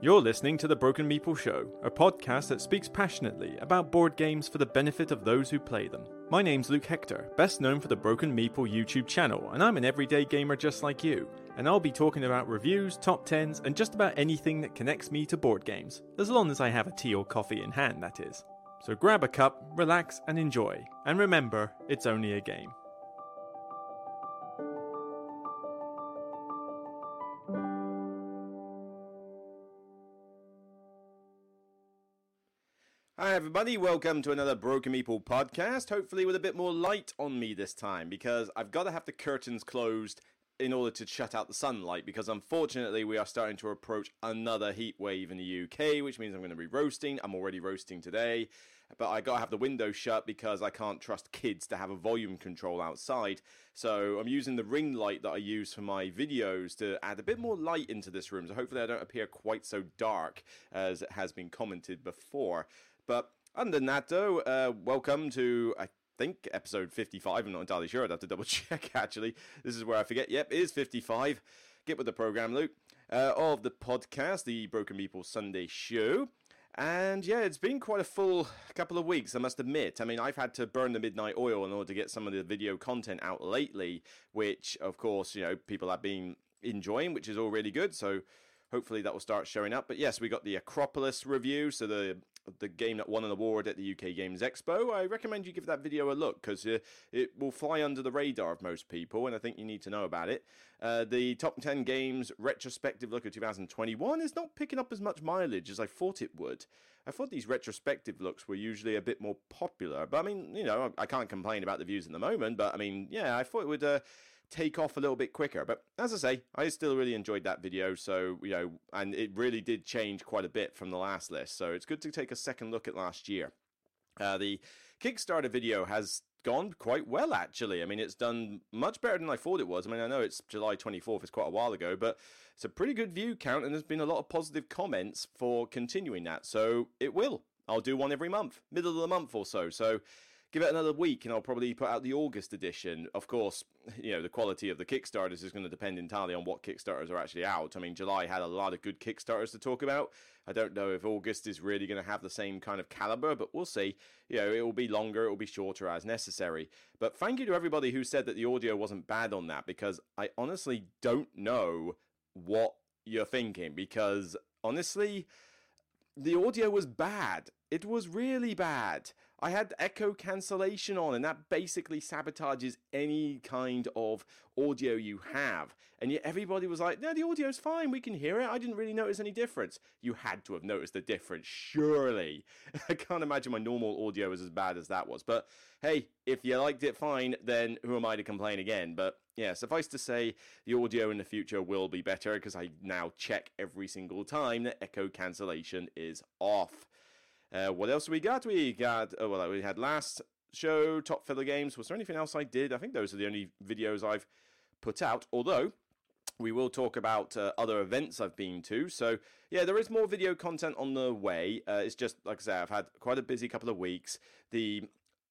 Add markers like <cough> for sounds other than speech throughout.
You're listening to The Broken Meeple Show, a podcast that speaks passionately about board games for the benefit of those who play them. My name's Luke Hector, best known for the Broken Meeple YouTube channel, and I'm an everyday gamer just like you. And I'll be talking about reviews, top 10s, and just about anything that connects me to board games, as long as I have a tea or coffee in hand, that is. So grab a cup, relax, and enjoy. And remember, it's only a game. Everybody. Welcome to another Broken Meeple podcast. Hopefully, with a bit more light on me this time because I've got to have the curtains closed in order to shut out the sunlight. Because unfortunately, we are starting to approach another heat wave in the UK, which means I'm going to be roasting. I'm already roasting today, but I got to have the window shut because I can't trust kids to have a volume control outside. So I'm using the ring light that I use for my videos to add a bit more light into this room. So hopefully, I don't appear quite so dark as it has been commented before. But that, though, uh, welcome to, I think, episode 55. I'm not entirely sure. I'd have to double <laughs> check, actually. This is where I forget. Yep, it is 55. Get with the program, Luke, uh, of the podcast, the Broken Meeple Sunday Show. And yeah, it's been quite a full couple of weeks, I must admit. I mean, I've had to burn the midnight oil in order to get some of the video content out lately, which, of course, you know, people have been enjoying, which is all really good. So hopefully that will start showing up. But yes, we got the Acropolis review, so the the game that won an award at the UK Games Expo. I recommend you give that video a look because uh, it will fly under the radar of most people, and I think you need to know about it. Uh, the top 10 games retrospective look of 2021 is not picking up as much mileage as I thought it would. I thought these retrospective looks were usually a bit more popular, but I mean, you know, I can't complain about the views at the moment, but I mean, yeah, I thought it would. Uh, take off a little bit quicker. But as I say, I still really enjoyed that video. So, you know, and it really did change quite a bit from the last list. So it's good to take a second look at last year. Uh, the Kickstarter video has gone quite well, actually. I mean, it's done much better than I thought it was. I mean, I know it's July 24th, it's quite a while ago, but it's a pretty good view count, and there's been a lot of positive comments for continuing that. So it will. I'll do one every month, middle of the month or so. So give it another week and I'll probably put out the August edition. Of course, you know, the quality of the Kickstarters is going to depend entirely on what Kickstarters are actually out. I mean, July had a lot of good Kickstarters to talk about. I don't know if August is really going to have the same kind of caliber, but we'll see. You know, it will be longer, it will be shorter as necessary. But thank you to everybody who said that the audio wasn't bad on that because I honestly don't know what you're thinking because honestly, the audio was bad. It was really bad. I had echo cancellation on, and that basically sabotages any kind of audio you have. And yet everybody was like, no, the audio's fine, we can hear it. I didn't really notice any difference. You had to have noticed the difference, surely. <laughs> I can't imagine my normal audio was as bad as that was. But hey, if you liked it fine, then who am I to complain again? But yeah, suffice to say, the audio in the future will be better because I now check every single time that echo cancellation is off. Uh, what else we got? We got, oh, well, we had last show, Top Filler Games. Was there anything else I did? I think those are the only videos I've put out. Although, we will talk about uh, other events I've been to. So, yeah, there is more video content on the way. Uh, it's just, like I say, I've had quite a busy couple of weeks. The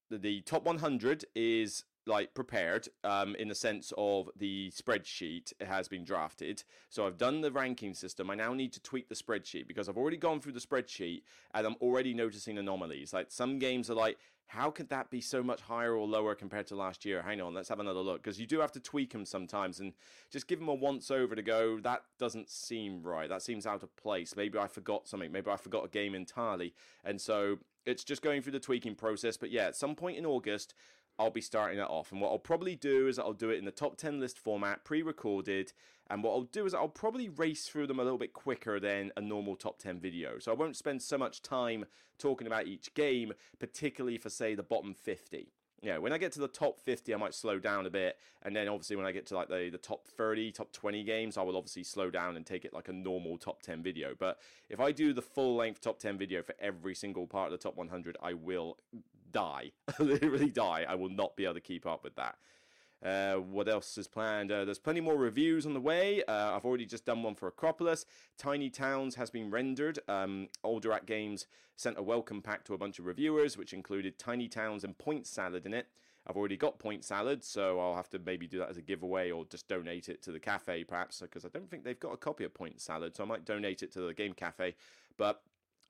the top 100 is like prepared um, in the sense of the spreadsheet it has been drafted. So I've done the ranking system. I now need to tweak the spreadsheet because I've already gone through the spreadsheet and I'm already noticing anomalies. Like some games are like, how could that be so much higher or lower compared to last year? Hang on, let's have another look because you do have to tweak them sometimes and just give them a once over to go. That doesn't seem right. That seems out of place. Maybe I forgot something. Maybe I forgot a game entirely. And so it's just going through the tweaking process. But yeah, at some point in August, I'll be starting it off. And what I'll probably do is I'll do it in the top 10 list format, pre recorded. And what I'll do is I'll probably race through them a little bit quicker than a normal top 10 video. So I won't spend so much time talking about each game, particularly for, say, the bottom 50 yeah, when I get to the top 50, I might slow down a bit. And then obviously when I get to like the, the top 30, top 20 games, I will obviously slow down and take it like a normal top 10 video. But if I do the full length top 10 video for every single part of the top 100, I will die. <laughs> Literally die. I will not be able to keep up with that. Uh, what else is planned? Uh, there's plenty more reviews on the way. Uh, I've already just done one for Acropolis. Tiny Towns has been rendered. Um, Alderac Games sent a welcome pack to a bunch of reviewers, which included Tiny Towns and Point Salad in it. I've already got point salad, so I'll have to maybe do that as a giveaway or just donate it to the cafe perhaps, because I don't think they've got a copy of point salad, so I might donate it to the game cafe. But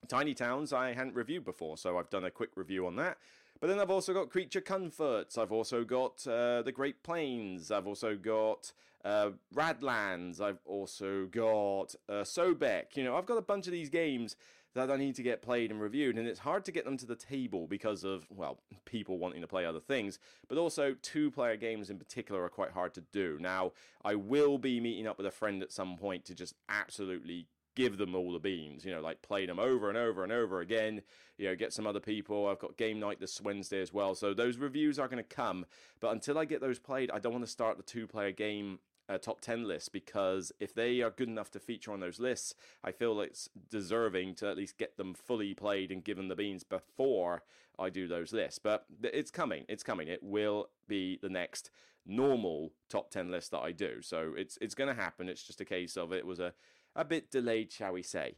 Tiny Towns I hadn't reviewed before, so I've done a quick review on that. But then I've also got Creature Comforts. I've also got uh, The Great Plains. I've also got uh, Radlands. I've also got uh, Sobek. You know, I've got a bunch of these games that I need to get played and reviewed, and it's hard to get them to the table because of, well, people wanting to play other things, but also two player games in particular are quite hard to do. Now, I will be meeting up with a friend at some point to just absolutely give them all the beans, you know, like play them over and over and over again, you know, get some other people. I've got game night this Wednesday as well. So those reviews are going to come. But until I get those played, I don't want to start the two player game uh, top 10 list because if they are good enough to feature on those lists, I feel it's deserving to at least get them fully played and given the beans before I do those lists. But it's coming. It's coming. It will be the next normal top 10 list that I do. So it's it's going to happen. It's just a case of it was a a bit delayed, shall we say.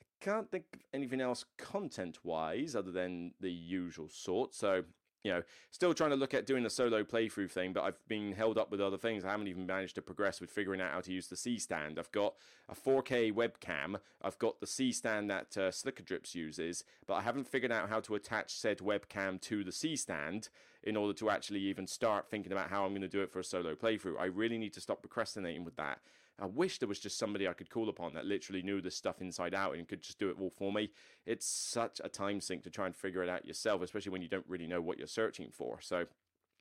I can't think of anything else content wise other than the usual sort. So, you know, still trying to look at doing a solo playthrough thing, but I've been held up with other things. I haven't even managed to progress with figuring out how to use the C stand. I've got a 4K webcam, I've got the C stand that uh, Slickerdrips uses, but I haven't figured out how to attach said webcam to the C stand in order to actually even start thinking about how I'm going to do it for a solo playthrough. I really need to stop procrastinating with that. I wish there was just somebody I could call upon that literally knew this stuff inside out and could just do it all for me. It's such a time sink to try and figure it out yourself, especially when you don't really know what you're searching for. So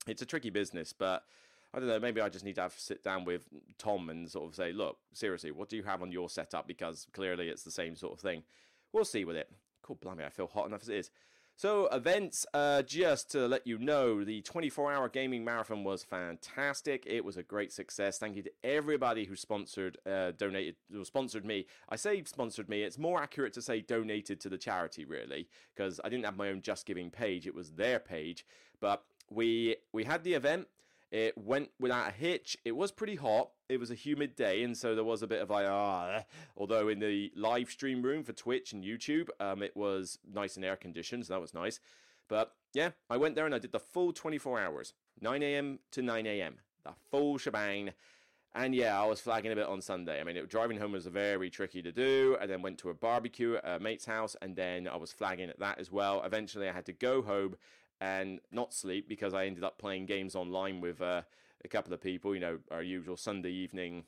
it's a tricky business, but I don't know, maybe I just need to have sit down with Tom and sort of say, look, seriously, what do you have on your setup? Because clearly it's the same sort of thing. We'll see with it. Cool, blimey, I feel hot enough as it is. So, events, uh, just to let you know, the 24 hour gaming marathon was fantastic. It was a great success. Thank you to everybody who sponsored, uh, donated, or sponsored me. I say sponsored me, it's more accurate to say donated to the charity, really, because I didn't have my own Just Giving page, it was their page. But we we had the event. It went without a hitch. It was pretty hot. It was a humid day, and so there was a bit of like, ah. Although in the live stream room for Twitch and YouTube, um, it was nice and air conditioned, so that was nice. But yeah, I went there and I did the full 24 hours, 9 a.m. to 9 a.m., the full shebang. And yeah, I was flagging a bit on Sunday. I mean, it, driving home was very tricky to do. I then went to a barbecue at a mate's house, and then I was flagging at that as well. Eventually, I had to go home and not sleep because I ended up playing games online with uh, a couple of people. You know, our usual Sunday evening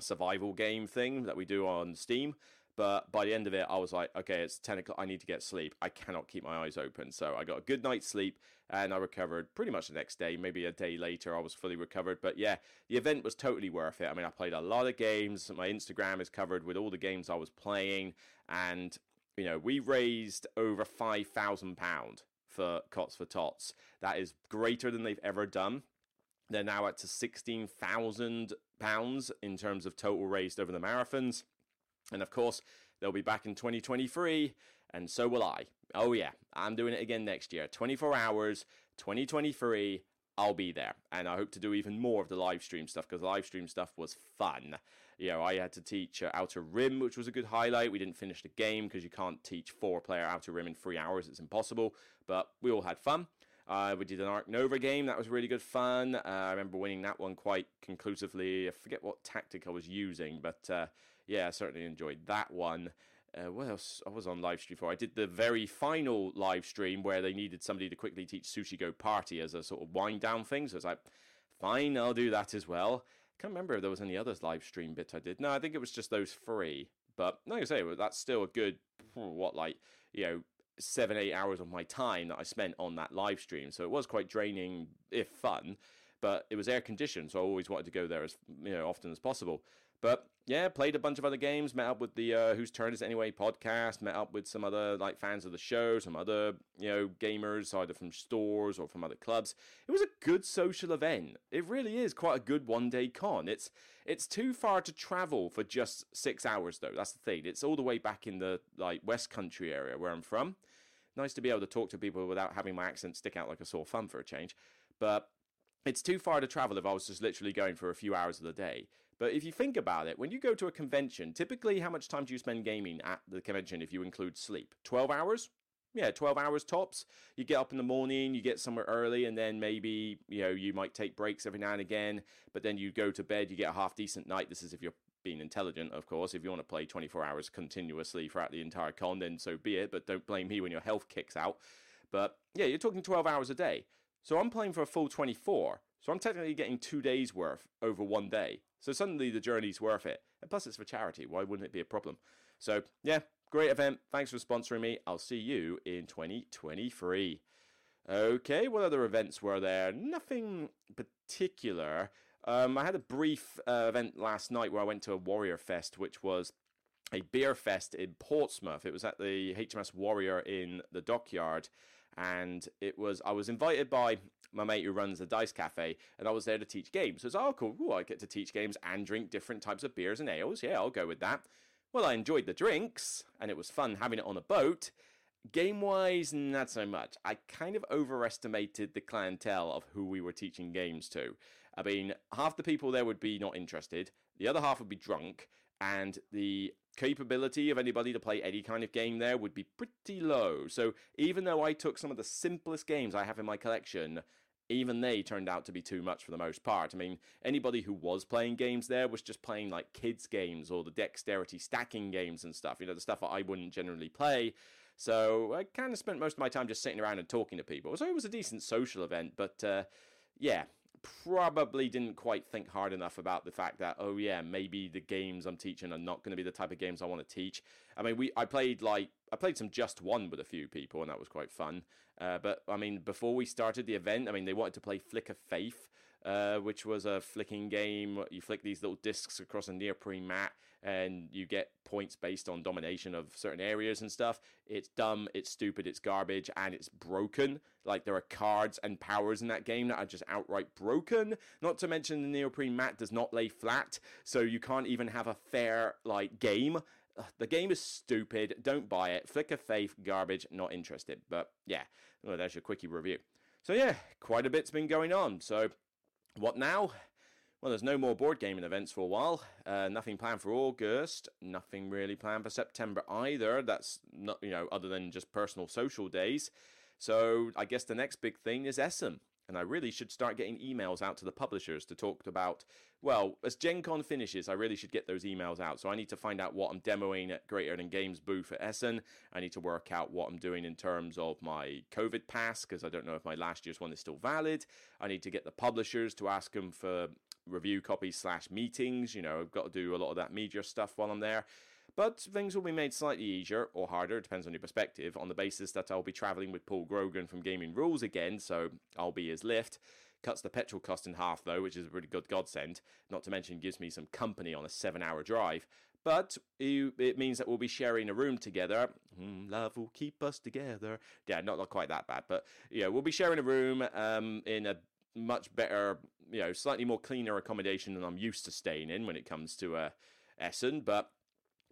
survival game thing that we do on Steam. But by the end of it, I was like, okay, it's 10 o'clock. I need to get sleep. I cannot keep my eyes open. So I got a good night's sleep and I recovered pretty much the next day. Maybe a day later, I was fully recovered. But yeah, the event was totally worth it. I mean, I played a lot of games. My Instagram is covered with all the games I was playing. And, you know, we raised over £5,000 for Cots for Tots. That is greater than they've ever done. They're now at to sixteen thousand pounds in terms of total raised over the marathons, and of course they'll be back in 2023, and so will I. Oh yeah, I'm doing it again next year. 24 hours, 2023. I'll be there, and I hope to do even more of the live stream stuff because live stream stuff was fun. You know, I had to teach uh, Outer Rim, which was a good highlight. We didn't finish the game because you can't teach four-player Outer Rim in three hours; it's impossible. But we all had fun. Uh, we did an Ark Nova game that was really good fun. Uh, I remember winning that one quite conclusively. I forget what tactic I was using, but uh, yeah, I certainly enjoyed that one. Uh, what else? I was on live stream for. I did the very final live stream where they needed somebody to quickly teach Sushi Go Party as a sort of wind down thing. So it's like, fine, I'll do that as well. Can't remember if there was any others live stream bit I did. No, I think it was just those three. But like I say, that's still a good what like you know seven eight hours of my time that I spent on that live stream. So it was quite draining, if fun. But it was air conditioned, so I always wanted to go there as you know often as possible. But yeah, played a bunch of other games. Met up with the uh, Whose Turn Is Anyway podcast. Met up with some other like fans of the show, some other you know gamers, either from stores or from other clubs. It was a good social event. It really is quite a good one day con. It's it's too far to travel for just six hours though. That's the thing. It's all the way back in the like West Country area where I'm from. Nice to be able to talk to people without having my accent stick out like a sore thumb for a change. But it's too far to travel if I was just literally going for a few hours of the day. But if you think about it, when you go to a convention, typically how much time do you spend gaming at the convention if you include sleep? 12 hours? yeah, 12 hours tops. You get up in the morning, you get somewhere early, and then maybe, you know, you might take breaks every now and again, but then you go to bed, you get a half decent night. This is if you're being intelligent, of course. If you want to play 24 hours continuously throughout the entire con, then so be it, but don't blame me when your health kicks out. But yeah, you're talking 12 hours a day. So I'm playing for a full 24. So I'm technically getting two days worth over one day. So suddenly the journey's worth it. And plus, it's for charity. Why wouldn't it be a problem? So yeah, great event. Thanks for sponsoring me. I'll see you in 2023. Okay, what other events were there? Nothing particular. Um, I had a brief uh, event last night where I went to a Warrior Fest, which was a beer fest in Portsmouth. It was at the HMS Warrior in the dockyard, and it was I was invited by my mate who runs the Dice Cafe, and I was there to teach games. So it's oh cool, Ooh, I get to teach games and drink different types of beers and ales. Yeah, I'll go with that. Well, I enjoyed the drinks, and it was fun having it on a boat. Game wise, not so much. I kind of overestimated the clientele of who we were teaching games to. I mean, half the people there would be not interested, the other half would be drunk, and the capability of anybody to play any kind of game there would be pretty low. So even though I took some of the simplest games I have in my collection, even they turned out to be too much for the most part. I mean, anybody who was playing games there was just playing like kids' games or the dexterity stacking games and stuff, you know, the stuff that I wouldn't generally play. So I kind of spent most of my time just sitting around and talking to people. So it was a decent social event, but uh, yeah, probably didn't quite think hard enough about the fact that oh yeah maybe the games I'm teaching are not going to be the type of games I want to teach. I mean we I played like I played some just one with a few people and that was quite fun. Uh, but I mean before we started the event, I mean they wanted to play Flick of Faith, uh, which was a flicking game. You flick these little discs across a neoprene mat and you get points based on domination of certain areas and stuff. It's dumb, it's stupid, it's garbage, and it's broken. Like there are cards and powers in that game that are just outright broken. Not to mention the neoprene mat does not lay flat, so you can't even have a fair like game. The game is stupid. Don't buy it. Flick of Faith, garbage. Not interested. But yeah, well, there's your quickie review. So yeah, quite a bit's been going on. So what now? Well, there's no more board gaming events for a while. Uh, nothing planned for August. Nothing really planned for September either. That's not, you know, other than just personal social days. So I guess the next big thing is Essen. And I really should start getting emails out to the publishers to talk about, well, as Gen Con finishes, I really should get those emails out. So I need to find out what I'm demoing at Greater Than Games booth at Essen. I need to work out what I'm doing in terms of my COVID pass, because I don't know if my last year's one is still valid. I need to get the publishers to ask them for review copies slash meetings. You know, I've got to do a lot of that media stuff while I'm there. But things will be made slightly easier or harder, depends on your perspective, on the basis that I'll be travelling with Paul Grogan from Gaming Rules again, so I'll be his lift. Cuts the petrol cost in half, though, which is a pretty good godsend. Not to mention, gives me some company on a seven hour drive. But it means that we'll be sharing a room together. Mm, love will keep us together. Yeah, not, not quite that bad, but yeah, we'll be sharing a room um, in a much better, you know, slightly more cleaner accommodation than I'm used to staying in when it comes to uh, Essen. But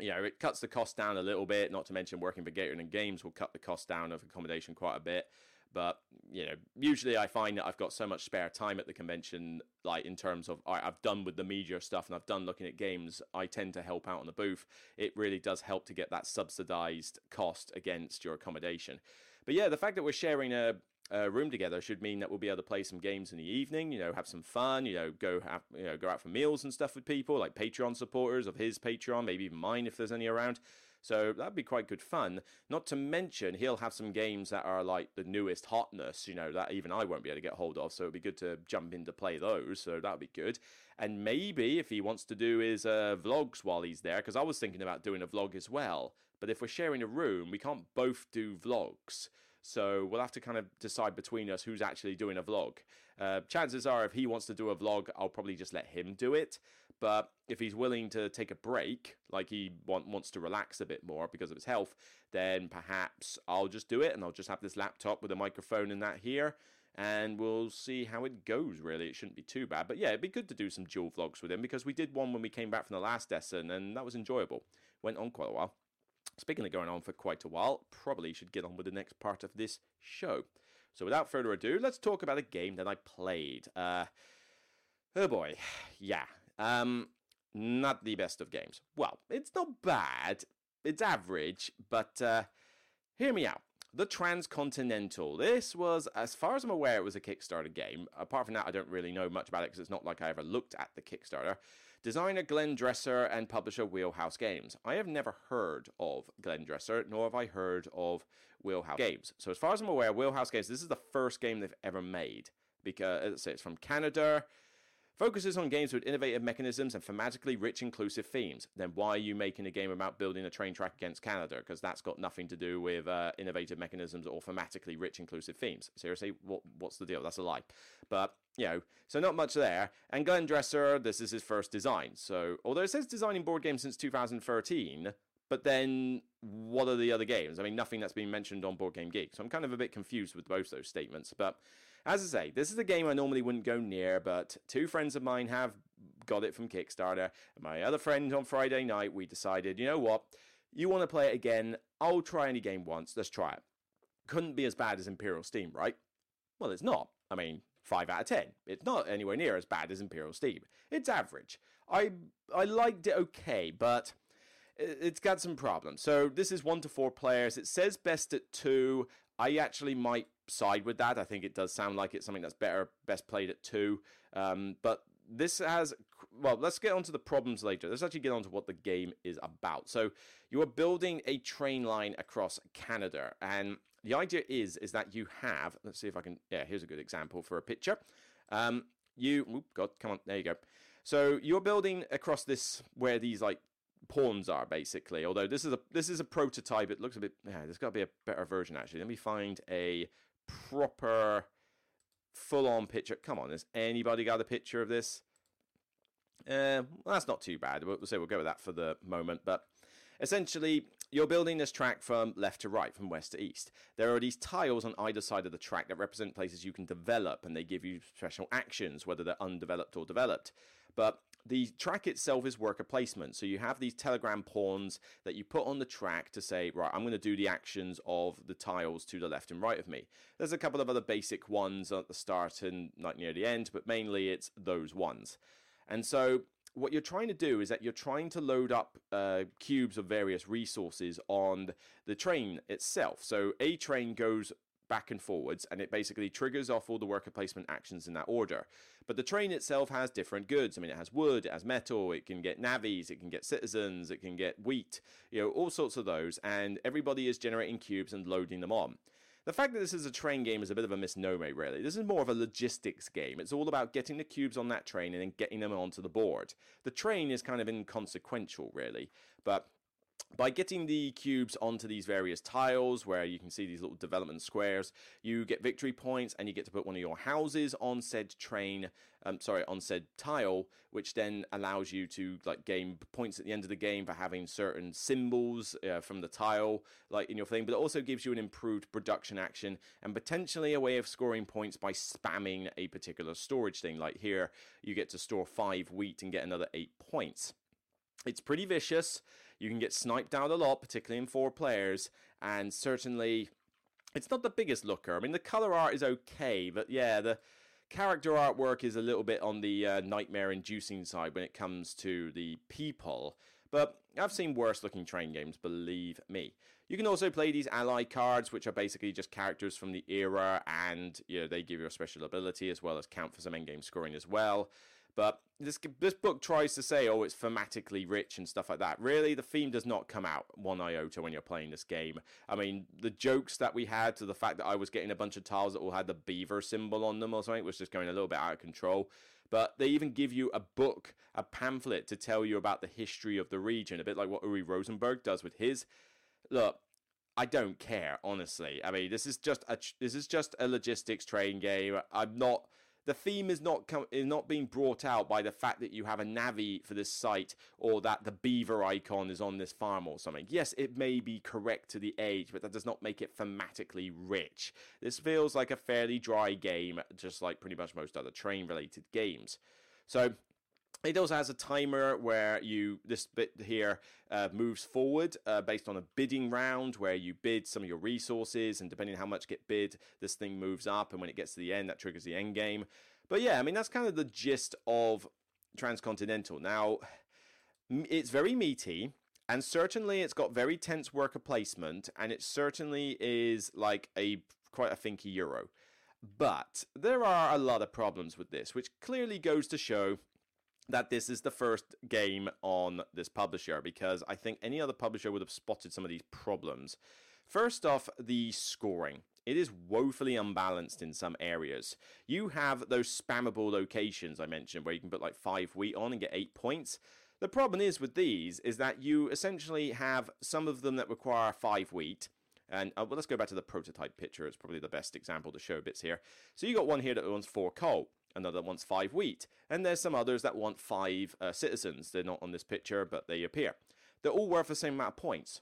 you know, it cuts the cost down a little bit. Not to mention working for Greater Than Games will cut the cost down of accommodation quite a bit. But you know, usually I find that I've got so much spare time at the convention, like in terms of I've done with the media stuff and I've done looking at games. I tend to help out on the booth. It really does help to get that subsidized cost against your accommodation. But yeah, the fact that we're sharing a uh, room together should mean that we'll be able to play some games in the evening. You know, have some fun. You know, go have you know go out for meals and stuff with people like Patreon supporters of his Patreon, maybe even mine if there's any around. So that'd be quite good fun. Not to mention, he'll have some games that are like the newest hotness, you know, that even I won't be able to get hold of. So it'd be good to jump in to play those. So that'd be good. And maybe if he wants to do his uh, vlogs while he's there, because I was thinking about doing a vlog as well. But if we're sharing a room, we can't both do vlogs. So we'll have to kind of decide between us who's actually doing a vlog. Uh, chances are, if he wants to do a vlog, I'll probably just let him do it. But if he's willing to take a break, like he want, wants to relax a bit more because of his health, then perhaps I'll just do it and I'll just have this laptop with a microphone and that here. And we'll see how it goes, really. It shouldn't be too bad. But yeah, it'd be good to do some dual vlogs with him because we did one when we came back from the last Essen and that was enjoyable. Went on quite a while. Speaking of going on for quite a while, probably should get on with the next part of this show. So without further ado, let's talk about a game that I played. Uh, oh boy, <sighs> yeah. Um, not the best of games. Well, it's not bad. It's average, but uh, hear me out. The Transcontinental. This was, as far as I'm aware, it was a Kickstarter game. Apart from that, I don't really know much about it because it's not like I ever looked at the Kickstarter. Designer Glenn Dresser and publisher Wheelhouse Games. I have never heard of Glenn Dresser, nor have I heard of Wheelhouse Games. So, as far as I'm aware, Wheelhouse Games, this is the first game they've ever made. Because, as I say, it's from Canada focuses on games with innovative mechanisms and thematically rich, inclusive themes. Then why are you making a game about building a train track against Canada? Because that's got nothing to do with uh, innovative mechanisms or thematically rich, inclusive themes. Seriously, what, what's the deal? That's a lie. But you know, so not much there. And Glenn Dresser, this is his first design. So although it says designing board games since 2013, but then what are the other games? I mean, nothing that's been mentioned on Board Game Geek. So I'm kind of a bit confused with both those statements. But as I say, this is a game I normally wouldn't go near, but two friends of mine have got it from Kickstarter. And my other friend on Friday night, we decided, you know what? You want to play it again? I'll try any game once. Let's try it. Couldn't be as bad as Imperial Steam, right? Well, it's not. I mean, 5 out of 10. It's not anywhere near as bad as Imperial Steam. It's average. I I liked it okay, but it's got some problems. So this is 1 to 4 players. It says best at 2. I actually might side with that. I think it does sound like it's something that's better, best played at two. Um, but this has, well, let's get on to the problems later. Let's actually get on to what the game is about. So you are building a train line across Canada, and the idea is is that you have. Let's see if I can. Yeah, here's a good example for a picture. Um, you, oh God, come on, there you go. So you're building across this where these like pawns are basically. Although this is a this is a prototype. It looks a bit. Yeah, there's got to be a better version actually. Let me find a proper full on picture. Come on, has anybody got a picture of this? Uh, well, that's not too bad. We'll say we'll go with that for the moment. But essentially, you're building this track from left to right, from west to east. There are these tiles on either side of the track that represent places you can develop, and they give you special actions, whether they're undeveloped or developed. But the track itself is worker placement. So you have these telegram pawns that you put on the track to say, right, I'm going to do the actions of the tiles to the left and right of me. There's a couple of other basic ones at the start and not near the end, but mainly it's those ones. And so what you're trying to do is that you're trying to load up uh, cubes of various resources on the train itself. So a train goes back and forwards, and it basically triggers off all the worker placement actions in that order. But the train itself has different goods. I mean, it has wood, it has metal, it can get navvies, it can get citizens, it can get wheat, you know, all sorts of those, and everybody is generating cubes and loading them on. The fact that this is a train game is a bit of a misnomer, really. This is more of a logistics game. It's all about getting the cubes on that train and then getting them onto the board. The train is kind of inconsequential, really. But by getting the cubes onto these various tiles where you can see these little development squares you get victory points and you get to put one of your houses on said train um, sorry on said tile which then allows you to like gain points at the end of the game for having certain symbols uh, from the tile like in your thing but it also gives you an improved production action and potentially a way of scoring points by spamming a particular storage thing. Like here you get to store five wheat and get another eight points. It's pretty vicious you can get sniped out a lot, particularly in four players, and certainly it's not the biggest looker. I mean, the color art is okay, but yeah, the character artwork is a little bit on the uh, nightmare inducing side when it comes to the people. But I've seen worse looking train games, believe me. You can also play these ally cards, which are basically just characters from the era, and you know they give you a special ability as well as count for some endgame scoring as well. But this this book tries to say, oh, it's thematically rich and stuff like that. Really, the theme does not come out one iota when you're playing this game. I mean, the jokes that we had to the fact that I was getting a bunch of tiles that all had the beaver symbol on them or something was just going a little bit out of control. But they even give you a book, a pamphlet to tell you about the history of the region, a bit like what Uwe Rosenberg does with his. Look, I don't care, honestly. I mean, this is just a this is just a logistics train game. I'm not the theme is not com- is not being brought out by the fact that you have a navvy for this site or that the beaver icon is on this farm or something. Yes, it may be correct to the age, but that does not make it thematically rich. This feels like a fairly dry game, just like pretty much most other train related games. So it also has a timer where you this bit here uh, moves forward uh, based on a bidding round where you bid some of your resources and depending on how much get bid this thing moves up and when it gets to the end that triggers the end game but yeah i mean that's kind of the gist of transcontinental now it's very meaty And certainly it's got very tense worker placement, and it certainly is like a quite a thinky Euro. But there are a lot of problems with this, which clearly goes to show that this is the first game on this publisher because I think any other publisher would have spotted some of these problems. First off, the scoring. It is woefully unbalanced in some areas. You have those spammable locations I mentioned where you can put like five wheat on and get eight points. The problem is with these is that you essentially have some of them that require five wheat. And uh, well, let's go back to the prototype picture. It's probably the best example to show bits here. So you got one here that wants four coal another wants five wheat, and there's some others that want five uh, citizens. They're not on this picture, but they appear. They're all worth the same amount of points.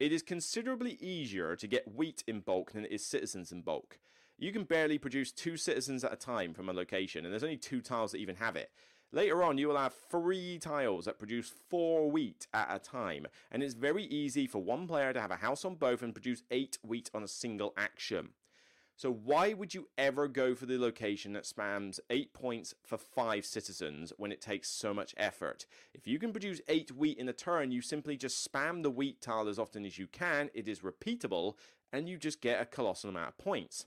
It is considerably easier to get wheat in bulk than it is citizens in bulk. You can barely produce two citizens at a time from a location, and there's only two tiles that even have it. Later on, you will have three tiles that produce four wheat at a time, and it's very easy for one player to have a house on both and produce eight wheat on a single action. So why would you ever go for the location that spams 8 points for 5 citizens when it takes so much effort? If you can produce 8 wheat in a turn, you simply just spam the wheat tile as often as you can, it is repeatable, and you just get a colossal amount of points.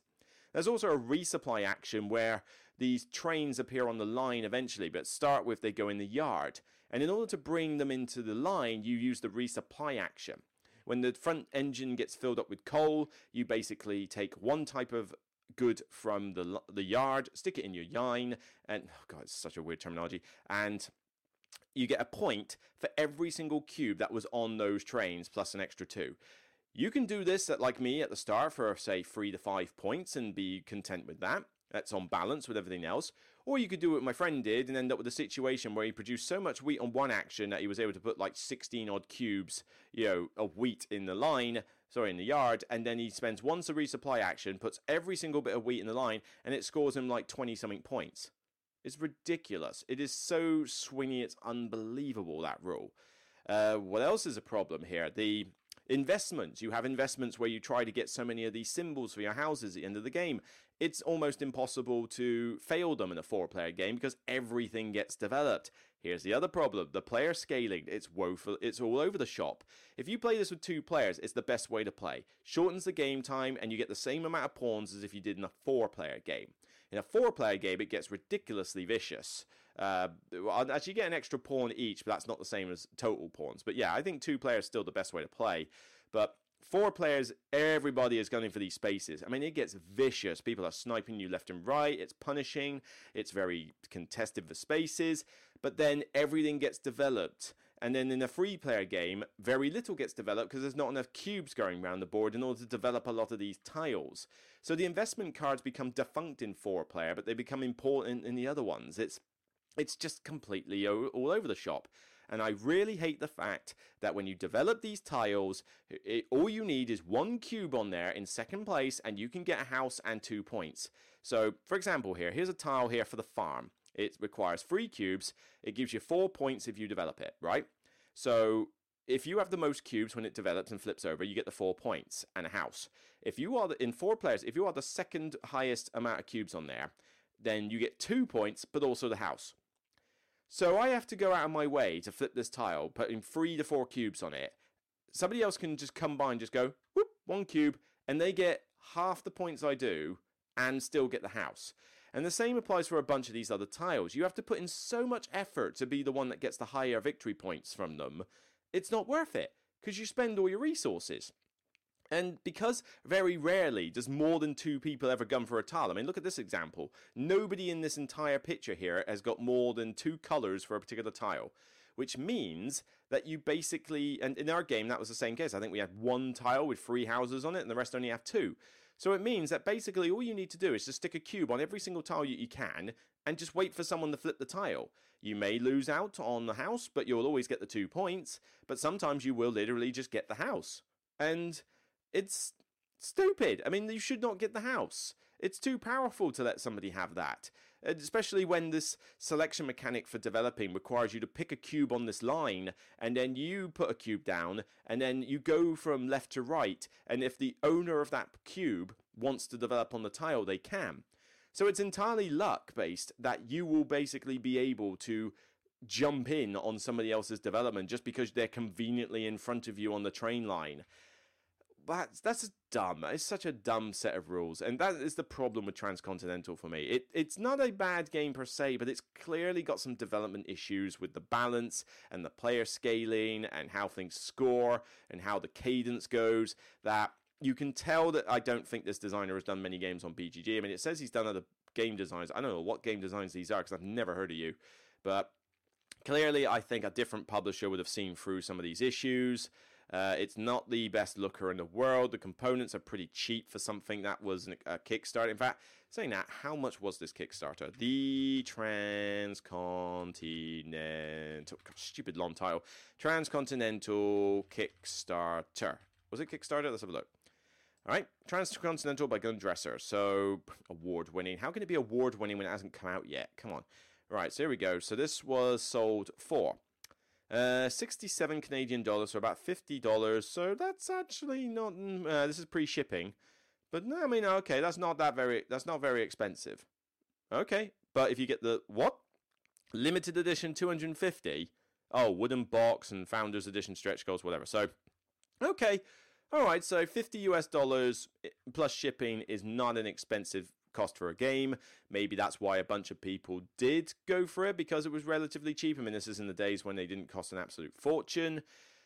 There's also a resupply action where these trains appear on the line eventually, but start with they go in the yard. And in order to bring them into the line, you use the resupply action. When the front engine gets filled up with coal, you basically take one type of good from the the yard, stick it in your yine, and oh god, it's such a weird terminology, and you get a point for every single cube that was on those trains plus an extra two. You can do this at, like me at the start for say three to five points and be content with that. That's on balance with everything else. Or you could do what my friend did and end up with a situation where he produced so much wheat on one action that he was able to put like 16 odd cubes, you know, of wheat in the line, sorry, in the yard, and then he spends one resupply action, puts every single bit of wheat in the line, and it scores him like 20 something points. It's ridiculous. It is so swingy, it's unbelievable, that rule. Uh, what else is a problem here? The investments. You have investments where you try to get so many of these symbols for your houses at the end of the game it's almost impossible to fail them in a four player game because everything gets developed. Here's the other problem the player scaling, it's woeful, it's all over the shop. If you play this with two players, it's the best way to play. Shortens the game time, and you get the same amount of pawns as if you did in a four player game. In a four player game, it gets ridiculously vicious. Uh, actually, get an extra pawn each, but that's not the same as total pawns. But yeah, I think two players is still the best way to play. But Four players, everybody is gunning for these spaces. I mean, it gets vicious. People are sniping you left and right. It's punishing. It's very contested for spaces. But then everything gets developed. And then in a free player game, very little gets developed because there's not enough cubes going around the board in order to develop a lot of these tiles. So the investment cards become defunct in four player, but they become important in the other ones. It's it's just completely all over the shop. And I really hate the fact that when you develop these tiles, it, all you need is one cube on there in second place, and you can get a house and two points. So, for example, here, here's a tile here for the farm. It requires three cubes. It gives you four points if you develop it, right? So, if you have the most cubes when it develops and flips over, you get the four points and a house. If you are the, in four players, if you are the second highest amount of cubes on there, then you get two points, but also the house. So I have to go out of my way to flip this tile, putting three to four cubes on it. Somebody else can just come by and just go, whoop, one cube, and they get half the points I do and still get the house. And the same applies for a bunch of these other tiles. You have to put in so much effort to be the one that gets the higher victory points from them. It's not worth it because you spend all your resources. And because very rarely does more than two people ever gun for a tile. I mean, look at this example. Nobody in this entire picture here has got more than two colors for a particular tile, which means that you basically, and in our game, that was the same case. I think we had one tile with three houses on it, and the rest only have two. So it means that basically all you need to do is to stick a cube on every single tile you, you can and just wait for someone to flip the tile. You may lose out on the house, but you'll always get the two points. But sometimes you will literally just get the house. And it's stupid. I mean, you should not get the house. It's too powerful to let somebody have that. Uh, especially when this selection mechanic for developing requires you to pick a cube on this line and then you put a cube down and then you go from left to right. And if the owner of that cube wants to develop on the tile, they can. So it's entirely luck based that you will basically be able to jump in on somebody else's development just because they're conveniently in front of you on the train line. That's that's dumb. It's such a dumb set of rules, and that is the problem with Transcontinental for me. It it's not a bad game per se, but it's clearly got some development issues with the balance and the player scaling and how things score and how the cadence goes. That you can tell that I don't think this designer has done many games on BGG. I mean, it says he's done other game designs. I don't know what game designs these are because I've never heard of you, but clearly, I think a different publisher would have seen through some of these issues. Uh, it's not the best looker in the world. The components are pretty cheap for something that was a Kickstarter. In fact, saying that, how much was this Kickstarter? The Transcontinental, God, stupid long title, Transcontinental Kickstarter. Was it Kickstarter? Let's have a look. All right, Transcontinental by Glenn Dresser. So award winning. How can it be award winning when it hasn't come out yet? Come on. Right, so here we go. So this was sold for uh, 67 Canadian dollars, so about $50. So that's actually not, mm, uh, this is pre shipping. But no, I mean, okay, that's not that very, that's not very expensive. Okay, but if you get the, what? Limited edition 250? Oh, wooden box and Founders Edition stretch goals, whatever. So, okay. All right, so 50 US dollars eh, plus shipping is not an expensive cost for a game. Maybe that's why a bunch of people did go for it because it was relatively cheap. I mean, this is in the days when they didn't cost an absolute fortune.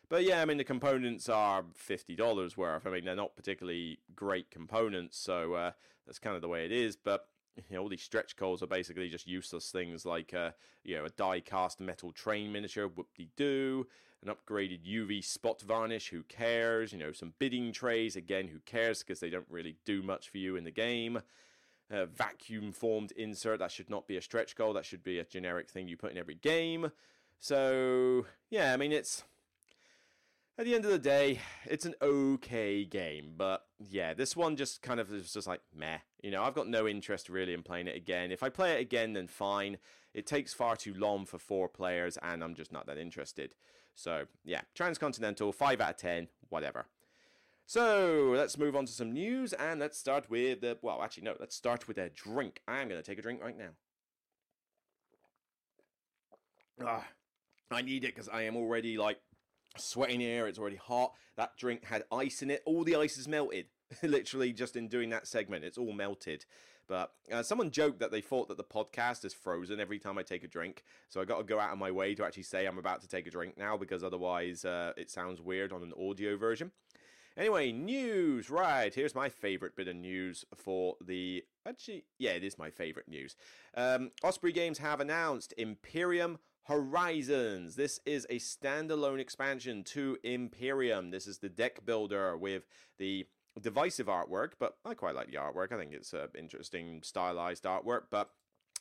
But yeah, I mean, the components are $50 worth. I mean, they're not particularly great components, so uh, that's kind of the way it is. But you know, all these stretch goals are basically just useless things like, uh, you know, a die cast metal train miniature, whoop de doo, an upgraded UV spot varnish, who cares? You know, some bidding trays, again, who cares because they don't really do much for you in the game uh, vacuum formed insert. That should not be a stretch goal. That should be a generic thing you put in every game. So, yeah, I mean, it's. At the end of the day, it's an okay game, but yeah, this one just kind of is just like meh. You know, I've got no interest really in playing it again. If I play it again, then fine. It takes far too long for four players, and I'm just not that interested. So yeah, Transcontinental, five out of ten, whatever. So let's move on to some news and let's start with the. Well, actually, no, let's start with a drink. I'm going to take a drink right now. Ah, I need it because I am already like sweating here. It's already hot. That drink had ice in it. All the ice is melted. <laughs> Literally, just in doing that segment, it's all melted. But uh, someone joked that they thought that the podcast is frozen every time I take a drink. So I got to go out of my way to actually say I'm about to take a drink now because otherwise uh, it sounds weird on an audio version. Anyway, news. Right, here's my favorite bit of news for the. Actually, yeah, it is my favorite news. Um, Osprey Games have announced Imperium Horizons. This is a standalone expansion to Imperium. This is the deck builder with the divisive artwork, but I quite like the artwork. I think it's an interesting stylized artwork, but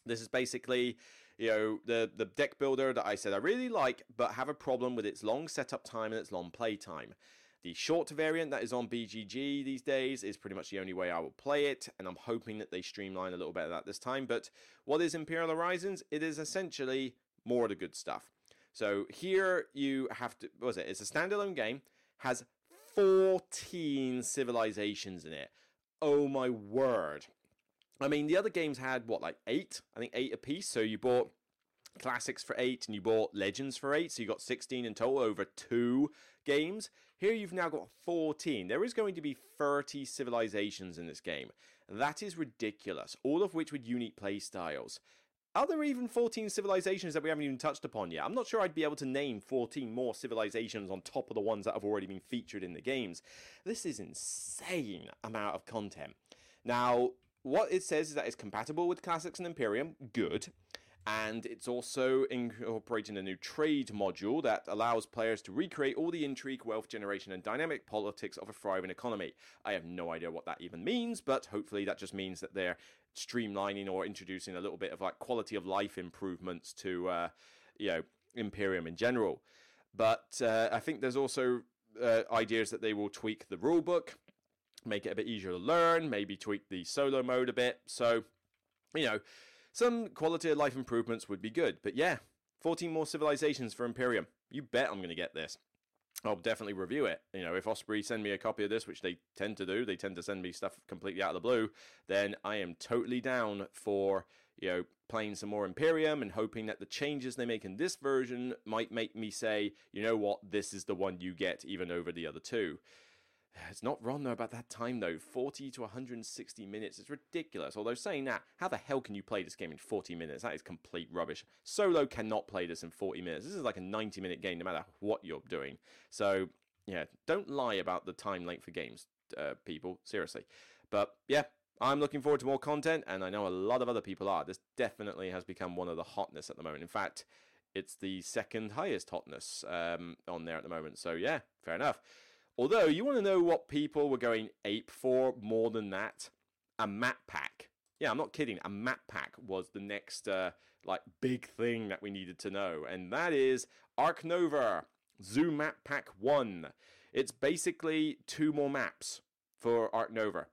this is basically you know the the deck builder that I said I really like, but have a problem with its long setup time and its long play time. The short variant that is on BGG these days is pretty much the only way I will play it, and I'm hoping that they streamline a little bit of that this time. But what is Imperium Horizons? It is essentially more of the good stuff. So here you have to, what was it? It's a standalone game, has 14 civilizations in it. Oh my word. I mean, the other games had what, like eight? I think eight apiece. So you bought classics for eight and you bought legends for eight. So you got 16 in total over two games. Here you've now got 14. There is going to be 30 civilizations in this game. That is ridiculous, all of which with unique play styles. Are there even 14 civilizations that we haven't even touched upon yet? I'm not sure I'd be able to name 14 more civilizations on top of the ones that have already been featured in the games. This is insane amount of content. Now, what it says is that it's compatible with Classics and Imperium. Good and it's also incorporating a new trade module that allows players to recreate all the intrigue, wealth generation, and dynamic politics of a thriving economy. I have no idea what that even means, but hopefully that just means that they're streamlining or introducing a little bit of like quality of life improvements to, uh, you know, Imperium in general. But uh, I think there's also uh, ideas that they will tweak the rulebook, make it a bit easier to learn, maybe tweak the solo mode a bit. So, you know some quality of life improvements would be good, but yeah, 14 more civilizations for Imperium. You bet I'm going to get this. I'll definitely review it. You know, if Osprey send me a copy of this, which they tend to do, they tend to send me stuff completely out of the blue, then I am totally down for, you know, playing some more Imperium and hoping that the changes they make in this version might make me say, you know what, this is the one you get even over the other two. It's not wrong though about that time though. 40 to 160 minutes. It's ridiculous. Although saying that, how the hell can you play this game in 40 minutes? That is complete rubbish. Solo cannot play this in 40 minutes. This is like a 90 minute game no matter what you're doing. So, yeah, don't lie about the time length for games, uh, people. Seriously. But yeah, I'm looking forward to more content, and I know a lot of other people are. This definitely has become one of the hotness at the moment. In fact, it's the second highest hotness um, on there at the moment. So yeah, fair enough. Although you want to know what people were going ape for more than that, a map pack. Yeah, I'm not kidding. A map pack was the next uh, like big thing that we needed to know, and that is Ark Nova Zoo Map Pack One. It's basically two more maps for Ark Nova.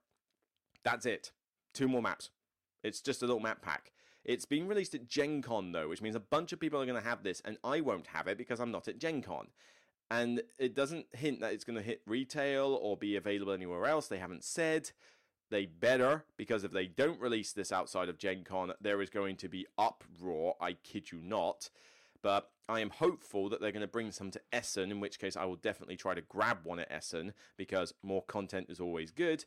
That's it. Two more maps. It's just a little map pack. It's being released at Gen Con though, which means a bunch of people are going to have this, and I won't have it because I'm not at Gen Con. And it doesn't hint that it's going to hit retail or be available anywhere else. They haven't said. They better, because if they don't release this outside of Gen Con, there is going to be uproar. I kid you not. But I am hopeful that they're going to bring some to Essen, in which case I will definitely try to grab one at Essen because more content is always good.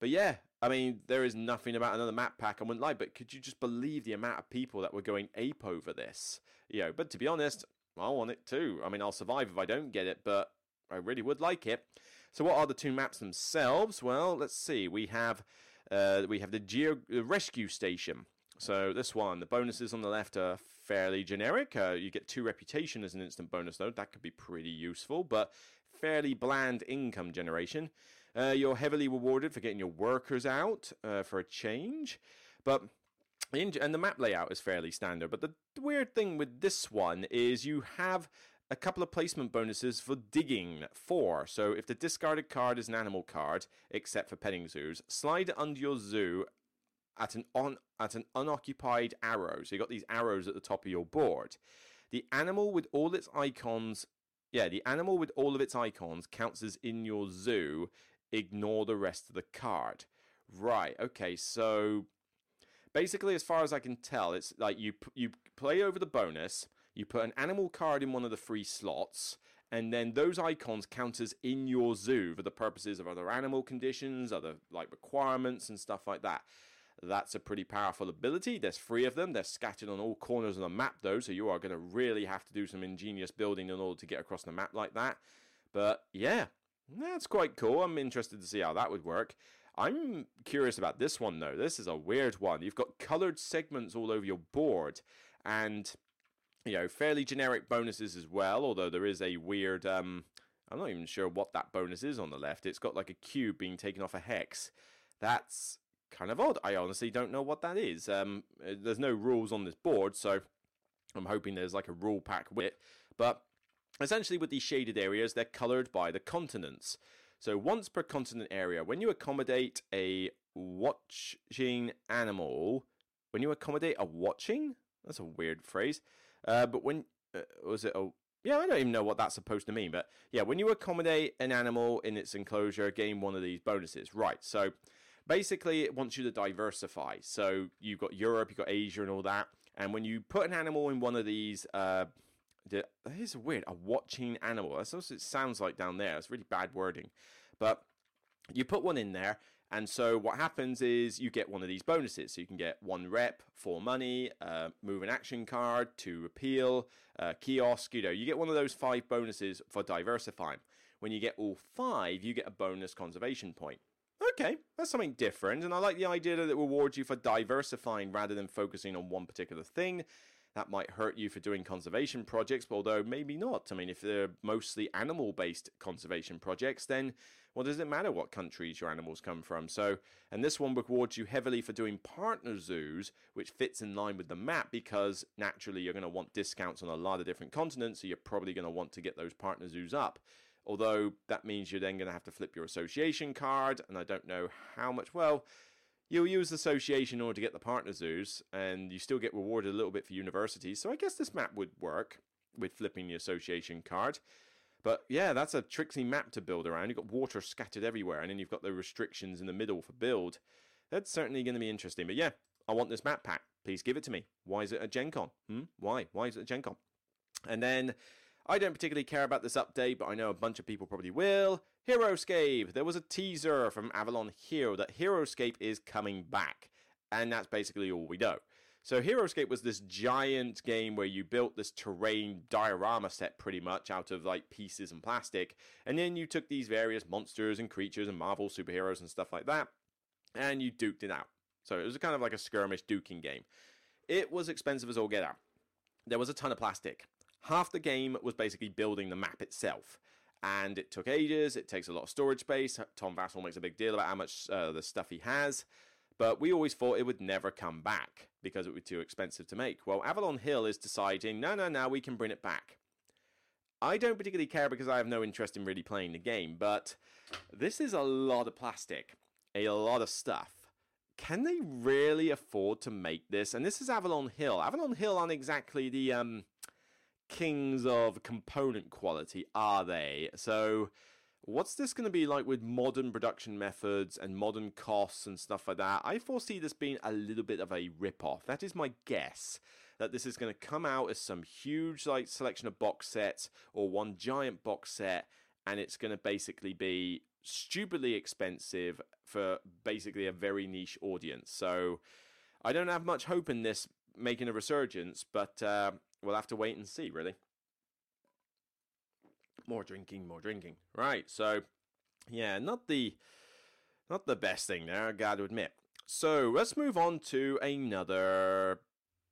But yeah, I mean, there is nothing about another map pack. I wouldn't lie, but could you just believe the amount of people that were going ape over this? You know, but to be honest, I want it too. I mean, I'll survive if I don't get it, but I really would like it. So, what are the two maps themselves? Well, let's see. We have uh, we have the Geo the Rescue Station. So this one, the bonuses on the left are fairly generic. Uh, you get two reputation as an instant bonus, though. That could be pretty useful, but fairly bland income generation. Uh, you're heavily rewarded for getting your workers out uh, for a change, but and the map layout is fairly standard. But the weird thing with this one is you have a couple of placement bonuses for digging four. So if the discarded card is an animal card, except for petting zoos, slide it under your zoo at an on at an unoccupied arrow. So you got these arrows at the top of your board. The animal with all its icons, yeah, the animal with all of its icons counts as in your zoo ignore the rest of the card. Right, okay, so basically, as far as I can tell, it's like you you play over the bonus, you put an animal card in one of the free slots, and then those icons count as in your zoo for the purposes of other animal conditions, other like requirements and stuff like that. That's a pretty powerful ability. There's three of them. They're scattered on all corners of the map, though, so you are going to really have to do some ingenious building in order to get across the map like that. But yeah, that's quite cool. I'm interested to see how that would work. I'm curious about this one though. This is a weird one. You've got colored segments all over your board and you know, fairly generic bonuses as well, although there is a weird um I'm not even sure what that bonus is on the left. It's got like a cube being taken off a hex. That's kind of odd. I honestly don't know what that is. Um there's no rules on this board, so I'm hoping there's like a rule pack with it. But Essentially, with these shaded areas, they're colored by the continents. So, once per continent area, when you accommodate a watching animal, when you accommodate a watching, that's a weird phrase, uh, but when uh, was it a yeah, I don't even know what that's supposed to mean, but yeah, when you accommodate an animal in its enclosure, gain one of these bonuses. Right. So basically, it wants you to diversify. So you've got Europe, you've got Asia, and all that. And when you put an animal in one of these uh, that is weird. A watching animal. That's what it sounds like down there. It's really bad wording. But you put one in there, and so what happens is you get one of these bonuses. So you can get one rep for money, uh, move an action card, to appeal, uh, kiosk. You know, you get one of those five bonuses for diversifying. When you get all five, you get a bonus conservation point. Okay, that's something different, and I like the idea that it rewards you for diversifying rather than focusing on one particular thing that might hurt you for doing conservation projects, although maybe not. I mean, if they're mostly animal based conservation projects, then well, does it matter what countries your animals come from? So, and this one rewards you heavily for doing partner zoos, which fits in line with the map because naturally you're going to want discounts on a lot of different continents, so you're probably going to want to get those partner zoos up. Although that means you're then going to have to flip your association card, and I don't know how much. Well, you'll use association in order to get the partner zoos, and you still get rewarded a little bit for universities. So I guess this map would work with flipping the association card. But yeah, that's a tricksy map to build around. You've got water scattered everywhere, and then you've got the restrictions in the middle for build. That's certainly going to be interesting. But yeah, I want this map pack. Please give it to me. Why is it a Gen Con? Hmm? Why? Why is it a Gen Con? And then I don't particularly care about this update, but I know a bunch of people probably will. Heroscape. There was a teaser from Avalon Hill that Heroscape is coming back. And that's basically all we know. So Heroscape was this giant game where you built this terrain diorama set pretty much out of like pieces and plastic, and then you took these various monsters and creatures and Marvel superheroes and stuff like that, and you duked it out. So it was kind of like a skirmish duking game. It was expensive as all get out. There was a ton of plastic. Half the game was basically building the map itself. And it took ages, it takes a lot of storage space. Tom Vasel makes a big deal about how much uh, the stuff he has. But we always thought it would never come back because it would be too expensive to make. Well, Avalon Hill is deciding, no, no, no, we can bring it back. I don't particularly care because I have no interest in really playing the game, but this is a lot of plastic, a lot of stuff. Can they really afford to make this? And this is Avalon Hill. Avalon Hill aren't exactly the um, kings of component quality, are they? So What's this going to be like with modern production methods and modern costs and stuff like that? I foresee this being a little bit of a rip-off. That is my guess. That this is going to come out as some huge like selection of box sets or one giant box set, and it's going to basically be stupidly expensive for basically a very niche audience. So I don't have much hope in this making a resurgence, but uh, we'll have to wait and see, really more drinking, more drinking. Right. So, yeah, not the not the best thing there, I got to admit. So let's move on to another.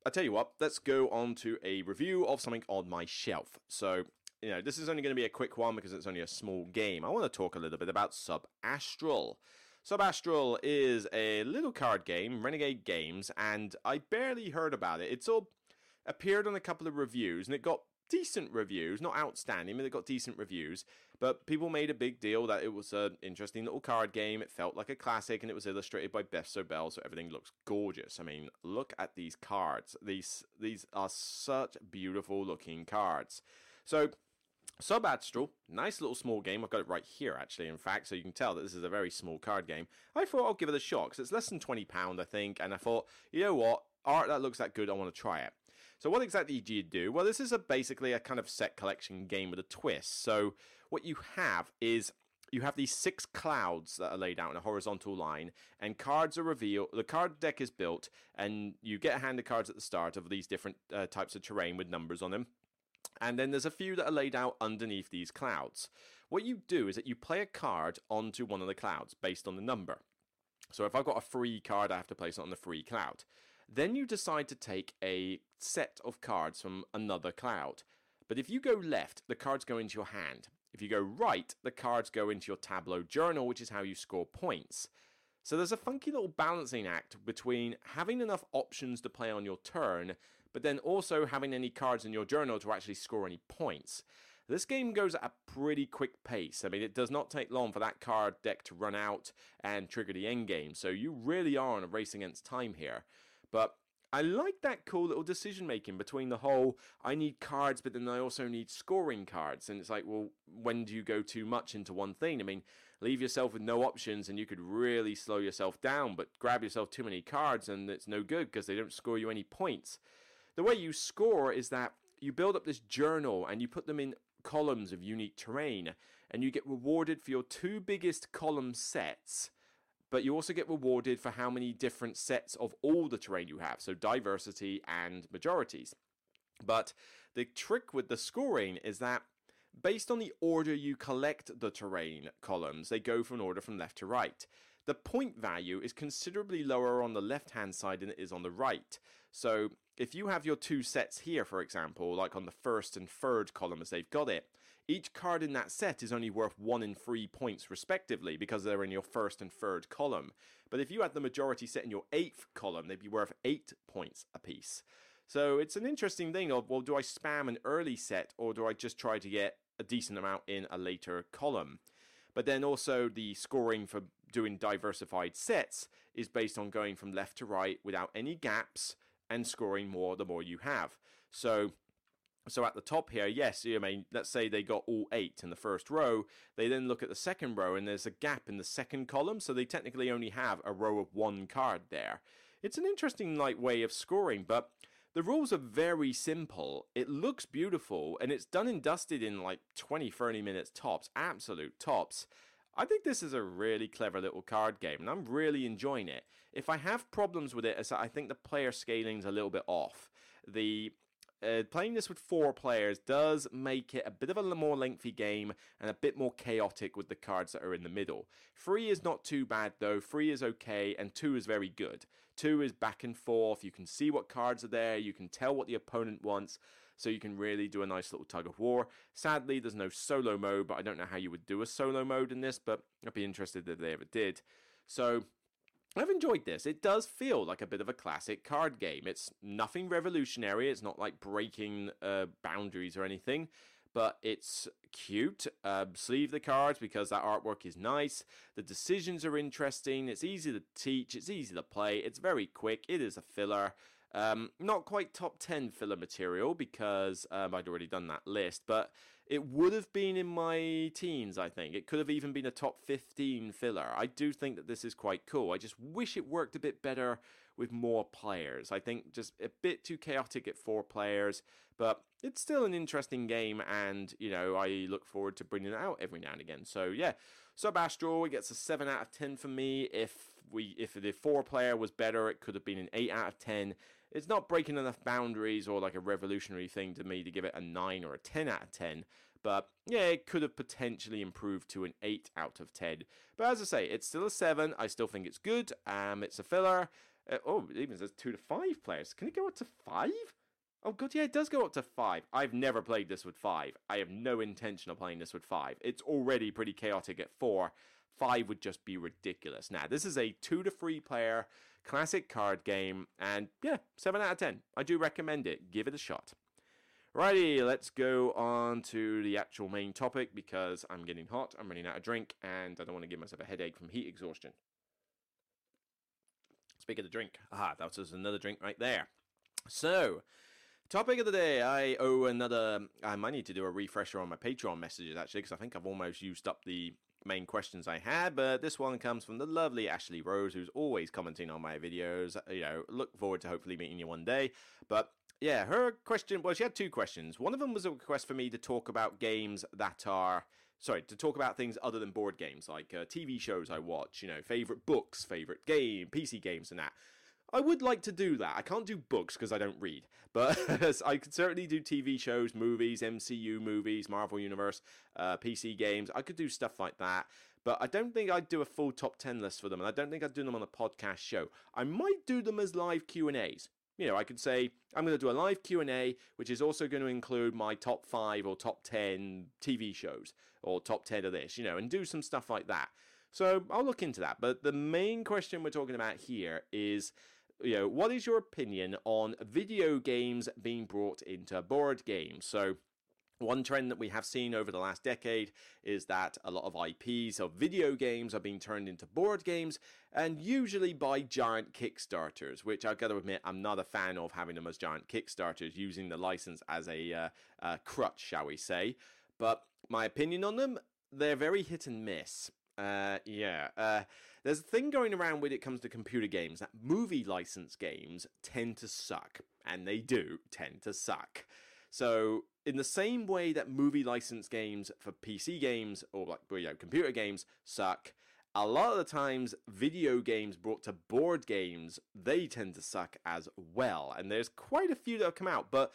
I tell you what, let's go on to a review of something on my shelf. So you know, this is only going to be a quick one because it's only a small game. I want to talk a little bit about Sub Astral. Subastral is a little card game, Renegade Games, and I barely heard about it. It's all appeared on a couple of reviews and it got decent reviews, not outstanding, but it got decent reviews. But people made a big deal that it was an interesting little card game. It felt like a classic, and it was illustrated by Beth Sobel, so everything looks gorgeous. I mean, look at these cards. These these are such beautiful looking cards. So. Subastral, nice little small game. I've got it right here, actually, in fact, so you can tell that this is a very small card game. I thought I'll give it a shot because it's less than £20, I think, and I thought, you know what, art that looks that good, I want to try it. So what exactly do you do? Well, this is a basically a kind of set collection game with a twist. So what you have is you have these six clouds that are laid out in a horizontal line, and cards are revealed. The card deck is built, and you get a hand of cards at the start of these different uh, types of terrain with numbers on them. And then there's a few that are laid out underneath these clouds. What you do is that you play a card onto one of the clouds based on the number. So if I've got a free card, I have to place it on the free cloud. Then you decide to take a set of cards from another cloud. But if you go left, the cards go into your hand. If you go right, the cards go into your tableau journal, which is how you score points. So there's a funky little balancing act between having enough options to play on your turn, but then also having any cards in your journal to actually score any points. This game goes at a pretty quick pace. I mean, it does not take long for that card deck to run out and trigger the end game, so you really are on a race against time here. But I like that cool little decision making between the whole I need cards, but then I also need scoring cards. And it's like, well, when do you go too much into one thing? I mean, leave yourself with no options and you could really slow yourself down, but grab yourself too many cards and it's no good because they don't score you any points. The way you score is that you build up this journal and you put them in columns of unique terrain and you get rewarded for your two biggest column sets but you also get rewarded for how many different sets of all the terrain you have, so diversity and majorities. But the trick with the scoring is that based on the order you collect the terrain columns, they go from order from left to right. The point value is considerably lower on the left hand side than it is on the right. So if you have your two sets here, for example, like on the first and third column as they've got it, each card in that set is only worth one and three points respectively because they're in your first and third column. But if you had the majority set in your eighth column, they'd be worth eight points apiece. So it's an interesting thing of, well, do I spam an early set or do I just try to get a decent amount in a later column? But then also the scoring for doing diversified sets is based on going from left to right without any gaps and scoring more the more you have. So so at the top here, yes, I mean, let's say they got all eight in the first row. They then look at the second row and there's a gap in the second column, so they technically only have a row of one card there. it's an interesting like way of scoring, but the rules are very simple. It looks beautiful and it's done and dusted in like 20, 30 minutes tops, absolute tops. I think this is a really clever little card game and I'm really enjoying it. If I have problems with it, I think the player scaling's a little bit off. The uh, playing this with four players does make it a bit of a more lengthy game and a bit more chaotic with the cards that are in the middle. Three is not too bad though, three is okay, and two is very good. Two is back and forth, you can see what cards are there, you can tell what the opponent wants, so you can really do a nice little tug of war. Sadly, there's no solo mode, but I don't know how you would do a solo mode in this, but I'd be interested if they ever did. So I've enjoyed this. It does feel like a bit of a classic card game. It's nothing revolutionary. It's not like breaking uh, boundaries or anything, but it's cute. Uh, sleeve the cards because that artwork is nice. The decisions are interesting. It's easy to teach. It's easy to play. It's very quick. It is a filler. Um, not quite top 10 filler material because um, I'd already done that list, but it would have been in my teens, I think. It could have even been a top 15 filler. I do think that this is quite cool. I just wish it worked a bit better with more players. I think just a bit too chaotic at four players, but it's still an interesting game, and you know, I look forward to bringing it out every now and again. So, yeah, Subastral, it gets a 7 out of 10 for me. If we if the four player was better, it could have been an 8 out of 10 it's not breaking enough boundaries or like a revolutionary thing to me to give it a 9 or a 10 out of 10. But yeah, it could have potentially improved to an 8 out of 10. But as I say, it's still a 7. I still think it's good. Um, it's a filler. Uh, oh, it even says 2 to 5 players. Can it go up to 5? Oh god, yeah, it does go up to five. I've never played this with five. I have no intention of playing this with five. It's already pretty chaotic at four. Five would just be ridiculous. Now, this is a two to three player Classic card game, and yeah, 7 out of 10. I do recommend it. Give it a shot. Righty, let's go on to the actual main topic because I'm getting hot, I'm running out of drink, and I don't want to give myself a headache from heat exhaustion. Speak of the drink, aha, that was another drink right there. So, topic of the day, I owe another. Um, I might need to do a refresher on my Patreon messages actually, because I think I've almost used up the main questions I had, but this one comes from the lovely Ashley Rose, who's always commenting on my videos. You know, look forward to hopefully meeting you one day. But yeah, her question, well, she had two questions. One of them was a request for me to talk about games that are, sorry, to talk about things other than board games, like uh, TV shows I watch, you know, favorite books, favorite game, PC games, and that. I would like to do that. I can't do books because I don't read, but <laughs> I could certainly do TV shows, movies, MCU movies, Marvel Universe, uh, PC games. I could do stuff like that, but I don't think I'd do a full top 10 list for them, and I don't think I'd do them on a podcast show. I might do them as live Q&As. You know, I could say I'm going to do a live Q&A which is also going to include my top 5 or top 10 TV shows or top 10 of this, you know, and do some stuff like that. So, I'll look into that. But the main question we're talking about here is you know, what is your opinion on video games being brought into board games? So, one trend that we have seen over the last decade is that a lot of IPs of video games are being turned into board games, and usually by giant Kickstarters, which I've got to admit I'm not a fan of having them as giant Kickstarters, using the license as a uh, uh, crutch, shall we say. But my opinion on them, they're very hit and miss. Uh, yeah. There's a thing going around when it comes to computer games that movie license games tend to suck, and they do tend to suck. So, in the same way that movie license games for PC games or like you know, computer games suck, a lot of the times video games brought to board games they tend to suck as well. And there's quite a few that have come out, but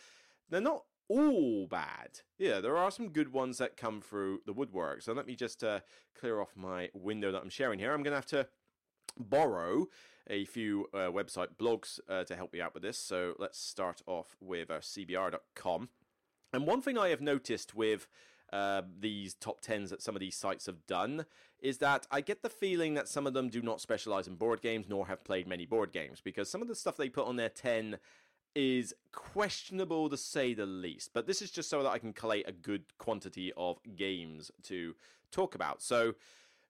they're not all bad. Yeah, there are some good ones that come through the woodwork. So let me just uh, clear off my window that I'm sharing here. I'm going to have to borrow a few uh, website blogs uh, to help me out with this. So let's start off with uh, CBR.com. And one thing I have noticed with uh, these top 10s that some of these sites have done is that I get the feeling that some of them do not specialize in board games nor have played many board games because some of the stuff they put on their 10 is questionable to say the least. But this is just so that I can collate a good quantity of games to talk about. So,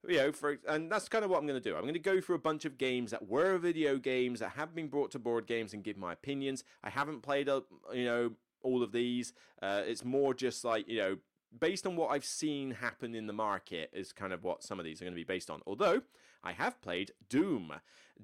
you know, for and that's kind of what I'm going to do. I'm going to go through a bunch of games that were video games that have been brought to board games and give my opinions. I haven't played, a, you know, all of these. Uh, it's more just like you know based on what I've seen happen in the market, is kind of what some of these are going to be based on. Although I have played Doom.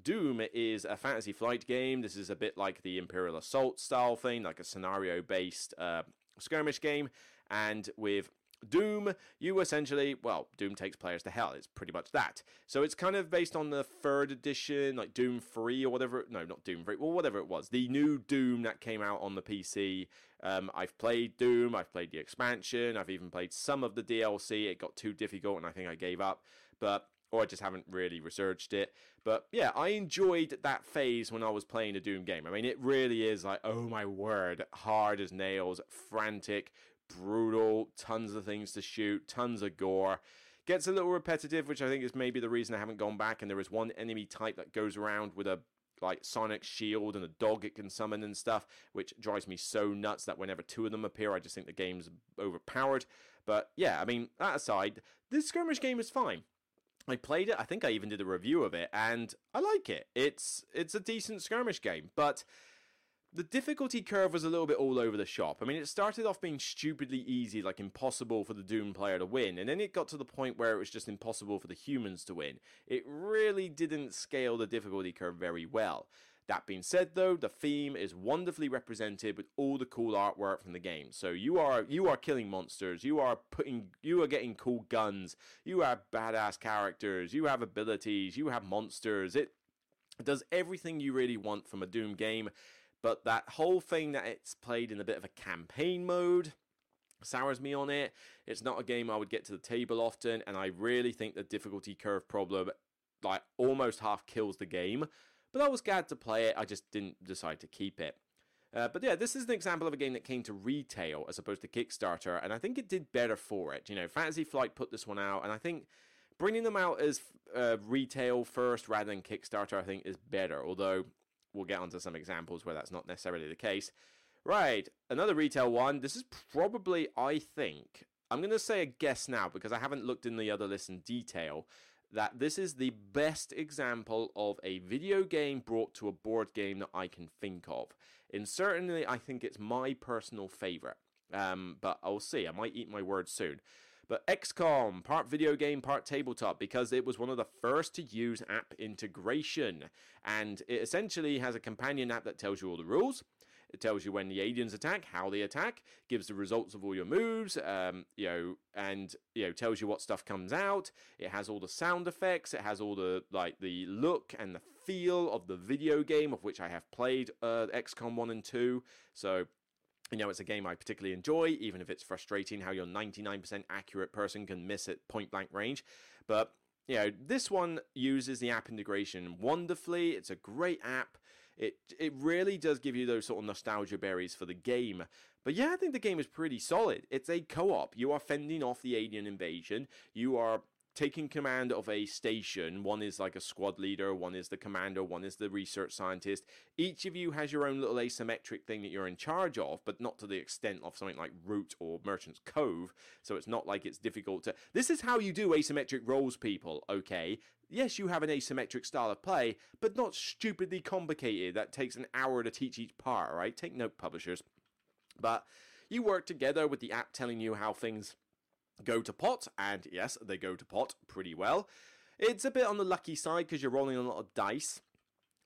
Doom is a fantasy flight game. This is a bit like the Imperial Assault style thing, like a scenario based uh, skirmish game, and with Doom, you essentially, well, Doom takes players to hell. It's pretty much that. So it's kind of based on the third edition, like Doom 3 or whatever. No, not Doom 3, well, whatever it was. The new Doom that came out on the PC. Um, I've played Doom, I've played the expansion, I've even played some of the DLC. It got too difficult and I think I gave up. But or I just haven't really researched it. But yeah, I enjoyed that phase when I was playing a Doom game. I mean, it really is like, oh my word, hard as nails, frantic, brutal, tons of things to shoot, tons of gore. Gets a little repetitive, which I think is maybe the reason I haven't gone back. And there is one enemy type that goes around with a like sonic shield and a dog it can summon and stuff, which drives me so nuts that whenever two of them appear, I just think the game's overpowered. But yeah, I mean, that aside, this skirmish game is fine. I played it. I think I even did a review of it, and I like it. It's it's a decent skirmish game, but the difficulty curve was a little bit all over the shop. I mean, it started off being stupidly easy, like impossible for the Doom player to win, and then it got to the point where it was just impossible for the humans to win. It really didn't scale the difficulty curve very well. That being said, though, the theme is wonderfully represented with all the cool artwork from the game. So you are you are killing monsters, you are putting you are getting cool guns, you have badass characters, you have abilities, you have monsters. It does everything you really want from a Doom game but that whole thing that it's played in a bit of a campaign mode sours me on it. It's not a game I would get to the table often, and I really think the difficulty curve problem like almost half kills the game. But I was glad to play it. I just didn't decide to keep it. Uh, but yeah, this is an example of a game that came to retail as opposed to Kickstarter, and I think it did better for it. You know, Fantasy Flight put this one out, and I think bringing them out as uh, retail first rather than Kickstarter, I think, is better. Although we'll get onto some examples where that's not necessarily the case. Right, another retail one. This is probably, I think, I'm going to say a guess now because I haven't looked in the other list in detail. That this is the best example of a video game brought to a board game that I can think of. And certainly, I think it's my personal favorite. Um, but I'll see. I might eat my words soon. But XCOM, part video game, part tabletop, because it was one of the first to use app integration. And it essentially has a companion app that tells you all the rules. It tells you when the aliens attack, how they attack, gives the results of all your moves, um, you know, and you know tells you what stuff comes out. It has all the sound effects. It has all the like the look and the feel of the video game of which I have played uh, XCOM one and two. So you know, it's a game I particularly enjoy, even if it's frustrating how your 99% accurate person can miss at point blank range. But, you know, this one uses the app integration wonderfully. It's a great app. It it really does give you those sort of nostalgia berries for the game. But yeah, I think the game is pretty solid. It's a co-op. You are fending off the alien invasion. You are taking command of a station. One is like a squad leader, one is the commander, one is the research scientist. Each of you has your own little asymmetric thing that you're in charge of, but not to the extent of something like Root or Merchant's Cove. So it's not like it's difficult to. This is how you do asymmetric roles, people, okay? Yes, you have an asymmetric style of play, but not stupidly complicated that takes an hour to teach each part, right? Take note, publishers. But you work together with the app telling you how things go to pot, and yes, they go to pot pretty well. It's a bit on the lucky side because you're rolling a lot of dice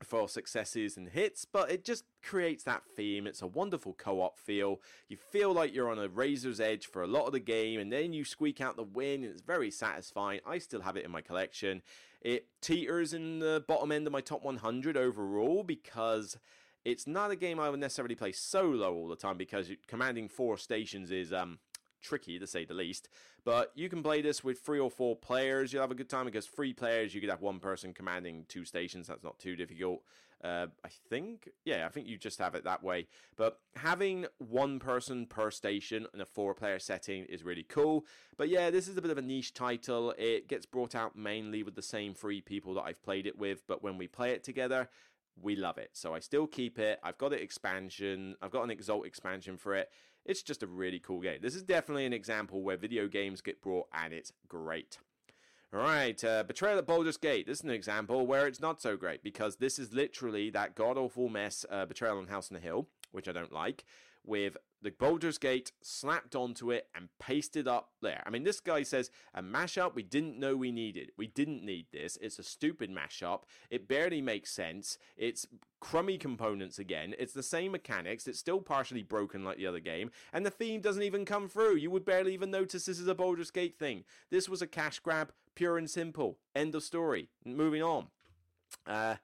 for successes and hits, but it just creates that theme. It's a wonderful co op feel. You feel like you're on a razor's edge for a lot of the game, and then you squeak out the win, and it's very satisfying. I still have it in my collection. It teeters in the bottom end of my top 100 overall because it's not a game I would necessarily play solo all the time because commanding four stations is um tricky to say the least. But you can play this with three or four players. You'll have a good time because three players, you could have one person commanding two stations. That's not too difficult. Uh, I think, yeah, I think you just have it that way. But having one person per station in a four player setting is really cool. But yeah, this is a bit of a niche title. It gets brought out mainly with the same three people that I've played it with. But when we play it together, we love it. So I still keep it. I've got an expansion. I've got an Exalt expansion for it. It's just a really cool game. This is definitely an example where video games get brought and it's great. Alright, uh, Betrayal at Baldur's Gate. This is an example where it's not so great because this is literally that god awful mess, uh, Betrayal on House on the Hill, which I don't like, with the Baldur's Gate slapped onto it and pasted up there. I mean, this guy says a mashup we didn't know we needed. We didn't need this. It's a stupid mashup. It barely makes sense. It's crummy components again. It's the same mechanics. It's still partially broken like the other game. And the theme doesn't even come through. You would barely even notice this is a Baldur's Gate thing. This was a cash grab, pure and simple. End of story. Moving on. Uh,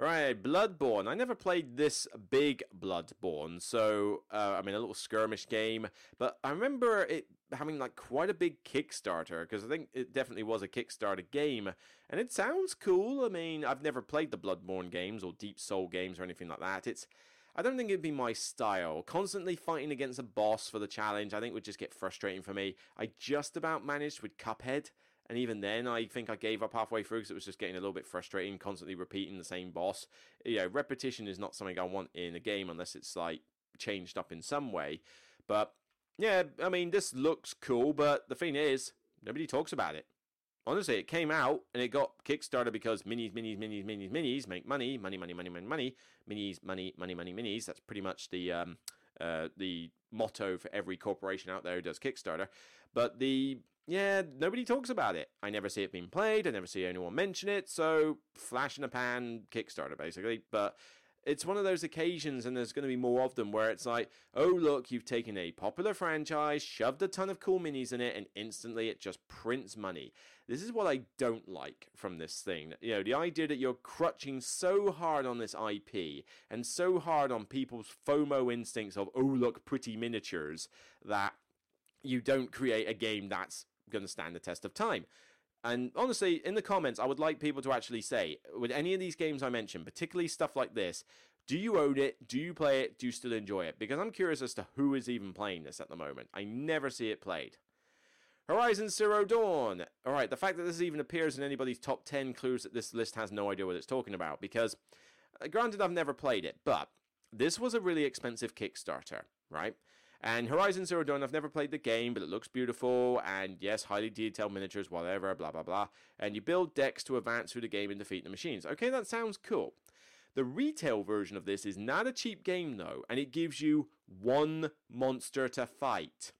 Right, Bloodborne. I never played this big Bloodborne, so uh, I mean a little skirmish game. But I remember it having like quite a big Kickstarter because I think it definitely was a Kickstarter game, and it sounds cool. I mean, I've never played the Bloodborne games or Deep Soul games or anything like that. It's I don't think it'd be my style. Constantly fighting against a boss for the challenge, I think would just get frustrating for me. I just about managed with Cuphead. And even then, I think I gave up halfway through because it was just getting a little bit frustrating, constantly repeating the same boss. You know, repetition is not something I want in a game unless it's like changed up in some way. But yeah, I mean, this looks cool, but the thing is, nobody talks about it. Honestly, it came out and it got Kickstarter because minis, minis, minis, minis, minis make money, money, money, money, money, money, minis, money, money, money, minis. That's pretty much the um, uh, the motto for every corporation out there who does Kickstarter. But the yeah, nobody talks about it. I never see it being played. I never see anyone mention it. So, flash in a pan Kickstarter, basically. But it's one of those occasions, and there's going to be more of them, where it's like, oh, look, you've taken a popular franchise, shoved a ton of cool minis in it, and instantly it just prints money. This is what I don't like from this thing. You know, the idea that you're crutching so hard on this IP and so hard on people's FOMO instincts of, oh, look, pretty miniatures, that you don't create a game that's going to stand the test of time. And honestly, in the comments, I would like people to actually say, with any of these games I mentioned, particularly stuff like this, do you own it? Do you play it? Do you still enjoy it? Because I'm curious as to who is even playing this at the moment. I never see it played. Horizon Zero Dawn. All right, the fact that this even appears in anybody's top 10 clues that this list has no idea what it's talking about. Because, uh, granted, I've never played it, but this was a really expensive Kickstarter, right? And Horizon Zero Dawn, I've never played the game, but it looks beautiful, and yes, highly detailed miniatures, whatever, blah, blah, blah. And you build decks to advance through the game and defeat the machines. Okay, that sounds cool. The retail version of this is not a cheap game, though, and it gives you one monster to fight.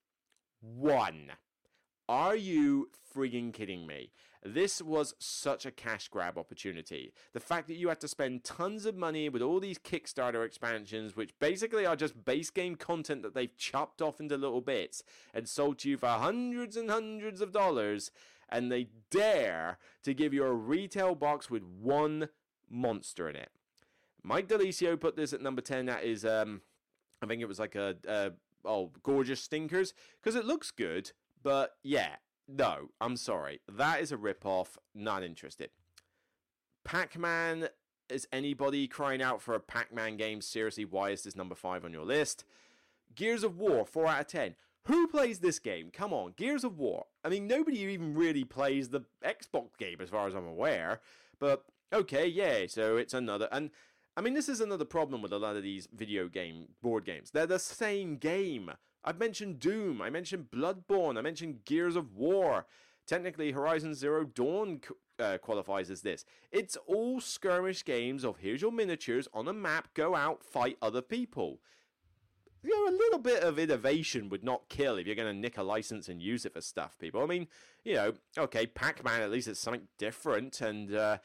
One. Are you frigging kidding me? This was such a cash grab opportunity. The fact that you had to spend tons of money with all these Kickstarter expansions, which basically are just base game content that they've chopped off into little bits and sold to you for hundreds and hundreds of dollars, and they dare to give you a retail box with one monster in it. Mike Delicio put this at number 10. That is, um, I think it was like a, a oh, gorgeous stinkers, because it looks good, but yeah, no, I'm sorry. That is a rip-off. Not interested. Pac-Man is anybody crying out for a Pac-Man game? Seriously, why is this number 5 on your list? Gears of War, 4 out of 10. Who plays this game? Come on, Gears of War. I mean, nobody even really plays the Xbox game as far as I'm aware. But okay, yeah, so it's another and I mean this is another problem with a lot of these video game board games. They're the same game. I've mentioned Doom, I mentioned Bloodborne, I mentioned Gears of War. Technically, Horizon Zero Dawn uh, qualifies as this. It's all skirmish games of here's your miniatures on a map, go out, fight other people. You know, a little bit of innovation would not kill if you're going to nick a license and use it for stuff, people. I mean, you know, okay, Pac Man, at least it's something different, and uh,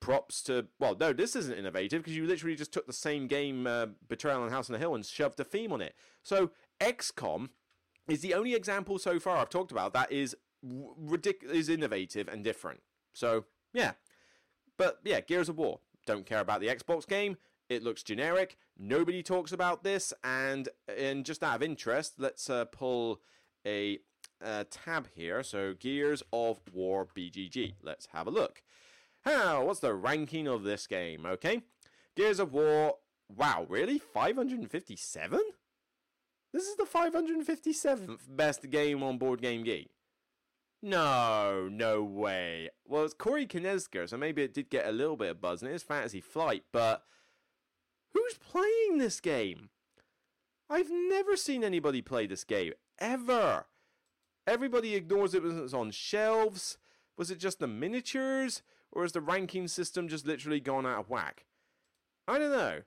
props to. Well, no, this isn't innovative because you literally just took the same game, uh, Betrayal on House on the Hill, and shoved a theme on it. So XCOM is the only example so far I've talked about that is ridiculous, innovative and different. So yeah, but yeah, Gears of War. Don't care about the Xbox game. It looks generic. Nobody talks about this, and and just out of interest, let's uh, pull a uh, tab here. So Gears of War BGG. Let's have a look. How? What's the ranking of this game? Okay, Gears of War. Wow, really? 557? This is the 557th best game on Board Game Geek. No, no way. Well, it's Corey Konieczka, so maybe it did get a little bit of buzz, and it is Fantasy Flight, but who's playing this game? I've never seen anybody play this game, ever. Everybody ignores it when it's on shelves. Was it just the miniatures? Or has the ranking system just literally gone out of whack? I don't know.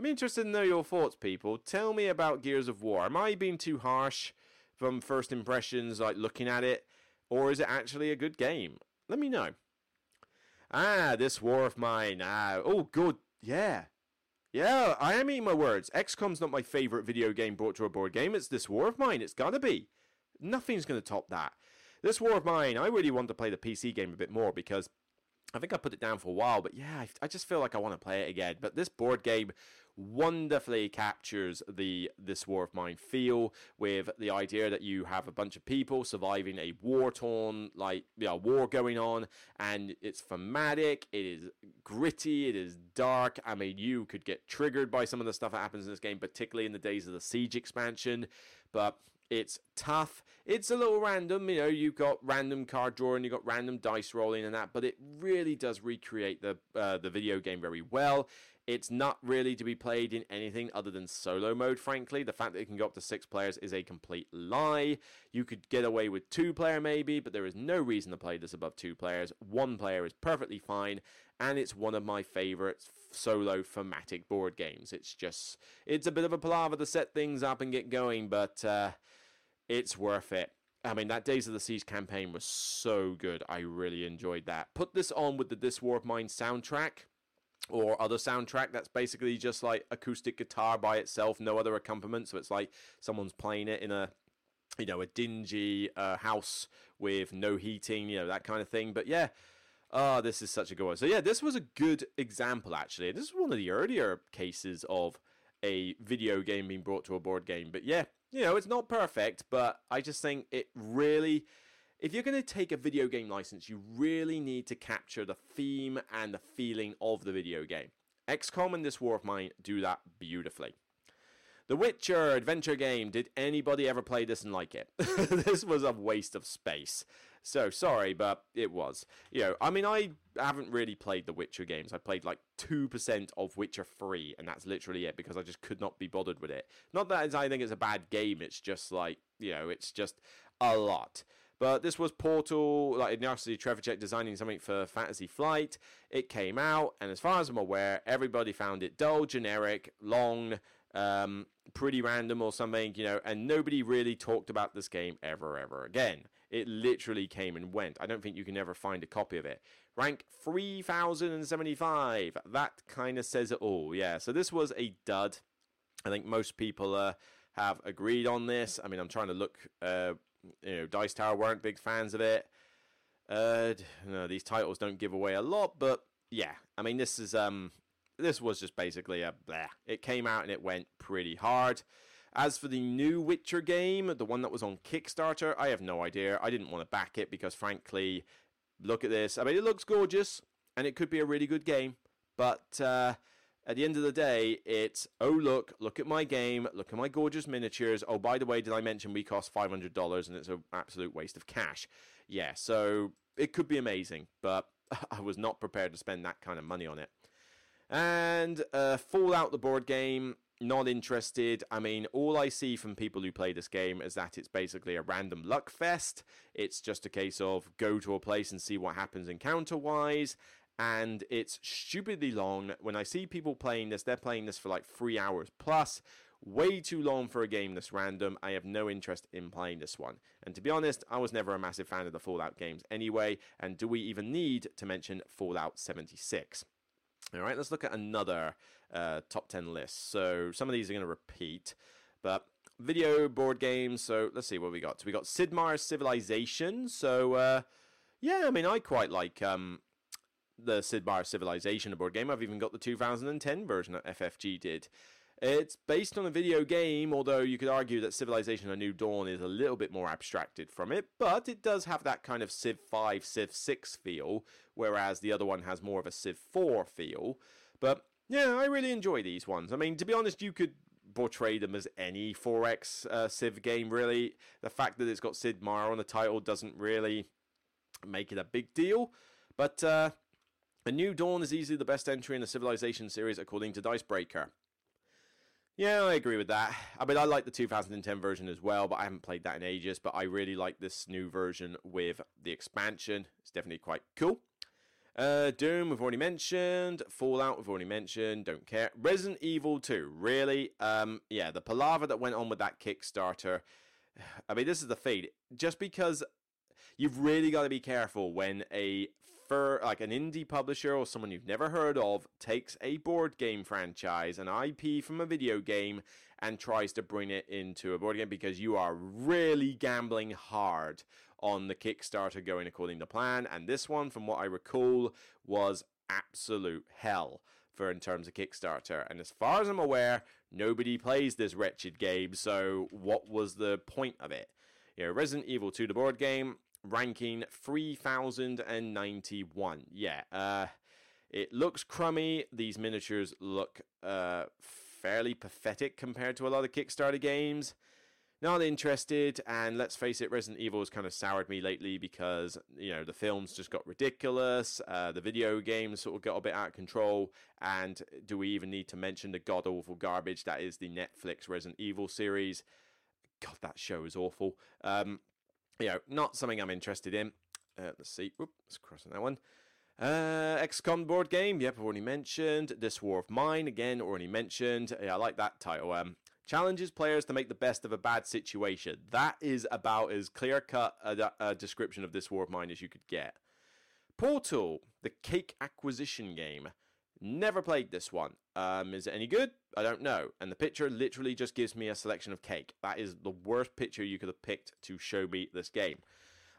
I'm interested to know your thoughts, people. Tell me about Gears of War. Am I being too harsh from first impressions, like looking at it, or is it actually a good game? Let me know. Ah, this war of mine. Ah, oh, good. Yeah. Yeah, I am eating my words. XCOM's not my favourite video game brought to a board game. It's this war of mine. It's gotta be. Nothing's gonna top that. This war of mine, I really want to play the PC game a bit more because I think I put it down for a while, but yeah, I, I just feel like I want to play it again. But this board game wonderfully captures the this war of mine feel with the idea that you have a bunch of people surviving a war torn like yeah war going on and it's thematic it is gritty it is dark i mean you could get triggered by some of the stuff that happens in this game particularly in the days of the siege expansion but it's tough. It's a little random, you know. You've got random card drawing, you've got random dice rolling, and that. But it really does recreate the uh, the video game very well. It's not really to be played in anything other than solo mode, frankly. The fact that it can go up to six players is a complete lie. You could get away with two player maybe, but there is no reason to play this above two players. One player is perfectly fine, and it's one of my favorite solo thematic board games. It's just, it's a bit of a palaver to set things up and get going, but uh, it's worth it. I mean, that Days of the Siege campaign was so good. I really enjoyed that. Put this on with the This War of Mine soundtrack or other soundtrack that's basically just like acoustic guitar by itself, no other accompaniment. So it's like someone's playing it in a you know a dingy uh, house with no heating, you know that kind of thing. But yeah. Oh, this is such a good one. So yeah, this was a good example actually. This is one of the earlier cases of a video game being brought to a board game. But yeah, you know, it's not perfect, but I just think it really if you're going to take a video game license, you really need to capture the theme and the feeling of the video game. XCOM and this War of Mine do that beautifully. The Witcher adventure game. Did anybody ever play this and like it? <laughs> this was a waste of space. So sorry, but it was. You know, I mean, I haven't really played the Witcher games. I played like 2% of Witcher 3, and that's literally it because I just could not be bothered with it. Not that I think it's a bad game, it's just like, you know, it's just a lot. But this was Portal, like Ignacy Trzewiczek designing something for Fantasy Flight. It came out, and as far as I'm aware, everybody found it dull, generic, long, um, pretty random or something, you know, and nobody really talked about this game ever, ever again. It literally came and went. I don't think you can ever find a copy of it. Rank 3075. That kind of says it all. Yeah, so this was a dud. I think most people uh, have agreed on this. I mean, I'm trying to look. Uh, you know, Dice Tower weren't big fans of it. Uh, no, these titles don't give away a lot, but yeah, I mean, this is um, this was just basically a blah. It came out and it went pretty hard. As for the new Witcher game, the one that was on Kickstarter, I have no idea. I didn't want to back it because, frankly, look at this. I mean, it looks gorgeous and it could be a really good game, but uh, at the end of the day, it's oh look, look at my game, look at my gorgeous miniatures. Oh, by the way, did I mention we cost five hundred dollars and it's an absolute waste of cash? Yeah, so it could be amazing, but <laughs> I was not prepared to spend that kind of money on it. And uh, Fallout, the board game, not interested. I mean, all I see from people who play this game is that it's basically a random luck fest. It's just a case of go to a place and see what happens encounter wise. And it's stupidly long. When I see people playing this, they're playing this for like three hours plus. Way too long for a game this random. I have no interest in playing this one. And to be honest, I was never a massive fan of the Fallout games anyway. And do we even need to mention Fallout 76? All right, let's look at another uh, top 10 list. So some of these are going to repeat, but video board games. So let's see what we got. So we got Sid Meier's Civilization. So uh, yeah, I mean, I quite like um, the Sid Meier's Civilization board game. I've even got the 2010 version that FFG did. It's based on a video game, although you could argue that Civilization A New Dawn is a little bit more abstracted from it, but it does have that kind of Civ 5, Civ 6 feel, whereas the other one has more of a Civ 4 feel. But yeah, I really enjoy these ones. I mean, to be honest, you could portray them as any 4X uh, Civ game, really. The fact that it's got Sid Meier on the title doesn't really make it a big deal. But uh, A New Dawn is easily the best entry in the Civilization series, according to Dicebreaker. Yeah, I agree with that. I mean, I like the 2010 version as well, but I haven't played that in ages. But I really like this new version with the expansion. It's definitely quite cool. Uh, Doom, we've already mentioned. Fallout, we've already mentioned. Don't care. Resident Evil 2, really? Um, yeah, the palaver that went on with that Kickstarter. <sighs> I mean, this is the feed. Just because you've really got to be careful when a fur like an indie publisher or someone you've never heard of takes a board game franchise, an IP from a video game, and tries to bring it into a board game because you are really gambling hard on the Kickstarter going according to plan. And this one, from what I recall, was absolute hell for in terms of Kickstarter. And as far as I'm aware, nobody plays this wretched game. So what was the point of it? You know, Resident Evil 2, the board game, ranking 3091. Yeah, uh, it looks crummy. These miniatures look uh, fairly pathetic compared to a lot of Kickstarter games. Not interested, and let's face it, Resident Evil has kind of soured me lately because, you know, the films just got ridiculous, uh, the video games sort of got a bit out of control, and do we even need to mention the god awful garbage that is the Netflix Resident Evil series? God, that show is awful. Um, you know, not something I'm interested in. Uh, let's see. Whoop, let's cross on that one. Uh, XCOM board game. Yep, I've already mentioned. This War of Mine. Again, already mentioned. Yeah, I like that title. Um, challenges players to make the best of a bad situation. That is about as clear cut a, a description of this War of Mine as you could get. Portal, the cake acquisition game. Never played this one. Um, is it any good? I don't know. And the picture literally just gives me a selection of cake. That is the worst picture you could have picked to show me this game.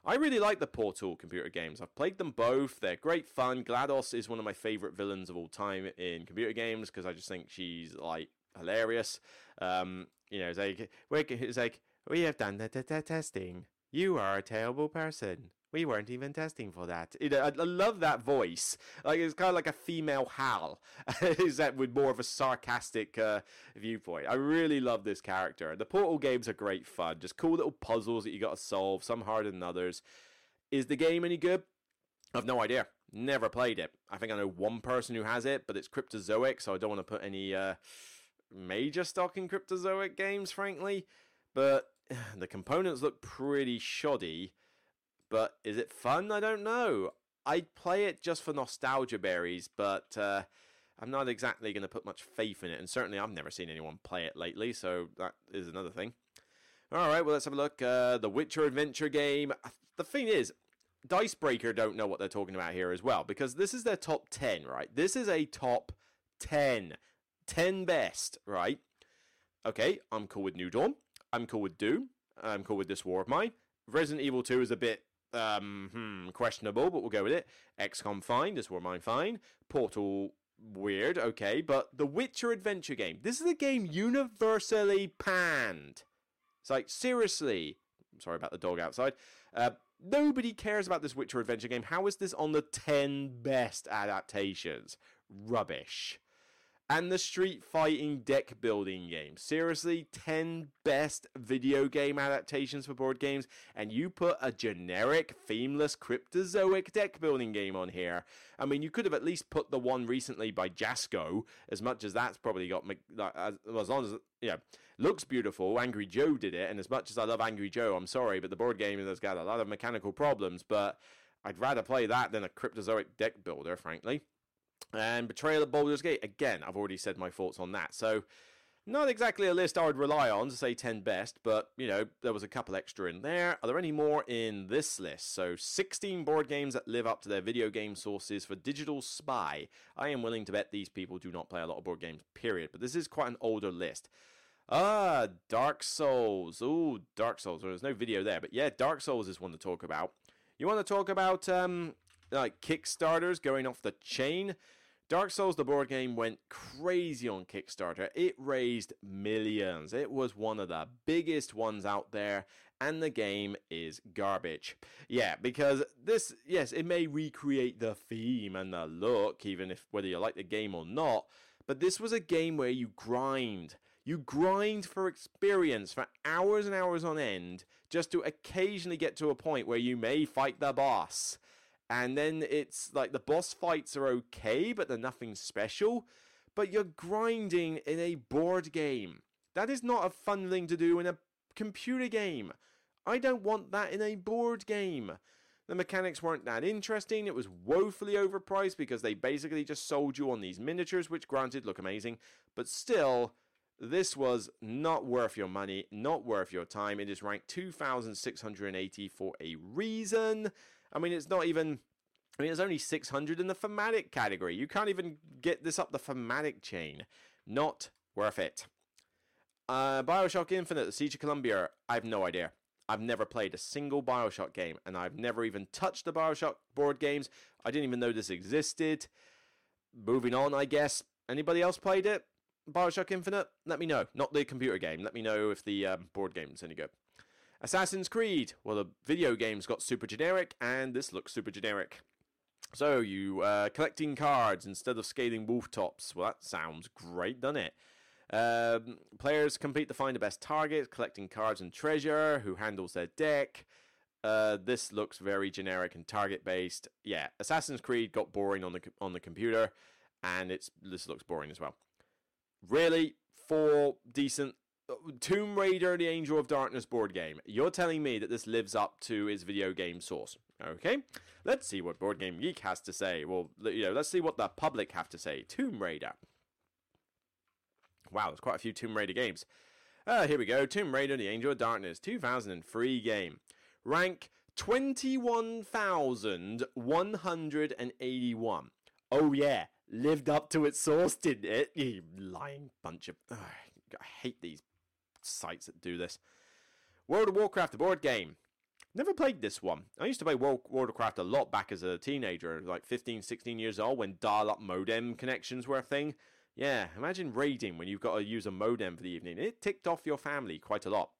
I really like the Portal computer games. I've played them both. They're great fun. GLaDOS is one of my favorite villains of all time in computer games because I just think she's like hilarious. Um, you know, it's like, it's like we have done the, testing. You are a terrible person. We weren't even testing for that. I, I love that voice. Like it's kind of like a female Hal. <laughs> Is that with more of a sarcastic uh, viewpoint? I really love this character. The Portal games are great fun. Just cool little puzzles that you got to solve. Some harder than others. Is the game any good? I've no idea. Never played it. I think I know one person who has it, but it's Cryptozoic, so I don't want to put any uh, major stock in Cryptozoic games, frankly. But <sighs> the components look pretty shoddy. But is it fun? I don't know. I'd play it just for nostalgia berries, but uh, I'm not exactly going to put much faith in it. And certainly, I've never seen anyone play it lately, so that is another thing. All right, well, let's have a look. Uh, the Witcher adventure game. The thing is, Dicebreaker don't know what they're talking about here as well, because this is their top 10, right? This is a top 10. 10 best, right? Okay, I'm cool with New Dawn. I'm cool with Doom. I'm cool with this War of Mine. Resident Evil 2 is a bit um, hmm, questionable, but we'll go with it. XCOM fine, this War Mine fine. Portal weird, okay, but the Witcher adventure game. This is a game universally panned. It's like seriously. sorry about the dog outside. Uh, nobody cares about this Witcher adventure game. How is this on the ten best adaptations? Rubbish and the Street Fighting deck building game. Seriously, 10 best video game adaptations for board games, and you put a generic, themeless Cryptozoic deck building game on here. I mean, you could have at least put the one recently by Jasco, as much as that's probably got, as, as long as, yeah, looks beautiful. Angry Joe did it, and as much as I love Angry Joe, I'm sorry, but the board game has got a lot of mechanical problems, but I'd rather play that than a Cryptozoic deck builder, frankly. And Betrayal at Baldur's Gate, again, I've already said my thoughts on that. So, not exactly a list I would rely on to say 10 best, but, you know, there was a couple extra in there. Are there any more in this list? So, 16 board games that live up to their video game sources for Digital Spy. I am willing to bet these people do not play a lot of board games, period. But this is quite an older list. Ah, Dark Souls. Ooh, Dark Souls. Well, there's no video there, but yeah, Dark Souls is one to talk about. You want to talk about um, like Kickstarters going off the chain? Dark Souls, the board game, went crazy on Kickstarter. It raised millions. It was one of the biggest ones out there, and the game is garbage. Yeah, because this, yes, it may recreate the theme and the look, even if whether you like the game or not, but this was a game where you grind. You grind for experience for hours and hours on end just to occasionally get to a point where you may fight the boss and then it's like the boss fights are okay, but they're nothing special. But you're grinding in a board game. That is not a fun thing to do in a computer game. I don't want that in a board game. The mechanics weren't that interesting. It was woefully overpriced because they basically just sold you on these miniatures, which granted look amazing, but still, this was not worth your money, not worth your time. It is ranked 2,680 for a reason. I mean, it's not even. I mean, there's only 600 in the thematic category. You can't even get this up the thematic chain. Not worth it. Uh, Bioshock Infinite, The Siege of Columbia, I have no idea. I've never played a single Bioshock game, and I've never even touched the Bioshock board games. I didn't even know this existed. Moving on, I guess. Anybody else played it? Bioshock Infinite? Let me know. Not the computer game. Let me know if the um, board game's any good. Assassin's Creed. Well, the video games got super generic, and this looks super generic. So, you uh, collecting cards instead of scaling tops. Well, that sounds great, doesn't it? Um, players compete to find the best target, collecting cards and treasure. Who handles their deck? Uh, this looks very generic and target based. Yeah, Assassin's Creed got boring on the on the computer, and it's this looks boring as well. Really, four decent Tomb Raider: The Angel of Darkness board game. You're telling me that this lives up to its video game source? Okay, let's see what Board Game Geek has to say. Well, you know, let's see what the public have to say. Tomb Raider. Wow, there's quite a few Tomb Raider games. Uh, here we go. Tomb Raider The Angel of Darkness, 2003 game. Rank 21,181. Oh, yeah. Lived up to its source, didn't it? You lying bunch of. Ugh, I hate these sites that do this. World of Warcraft, the board game. Never played this one. I used to play World, of Warcraft a lot back as a teenager, like 15, 16 years old, when dial up modem connections were a thing. Yeah, imagine raiding when you've got to use a modem for the evening. It ticked off your family quite a lot.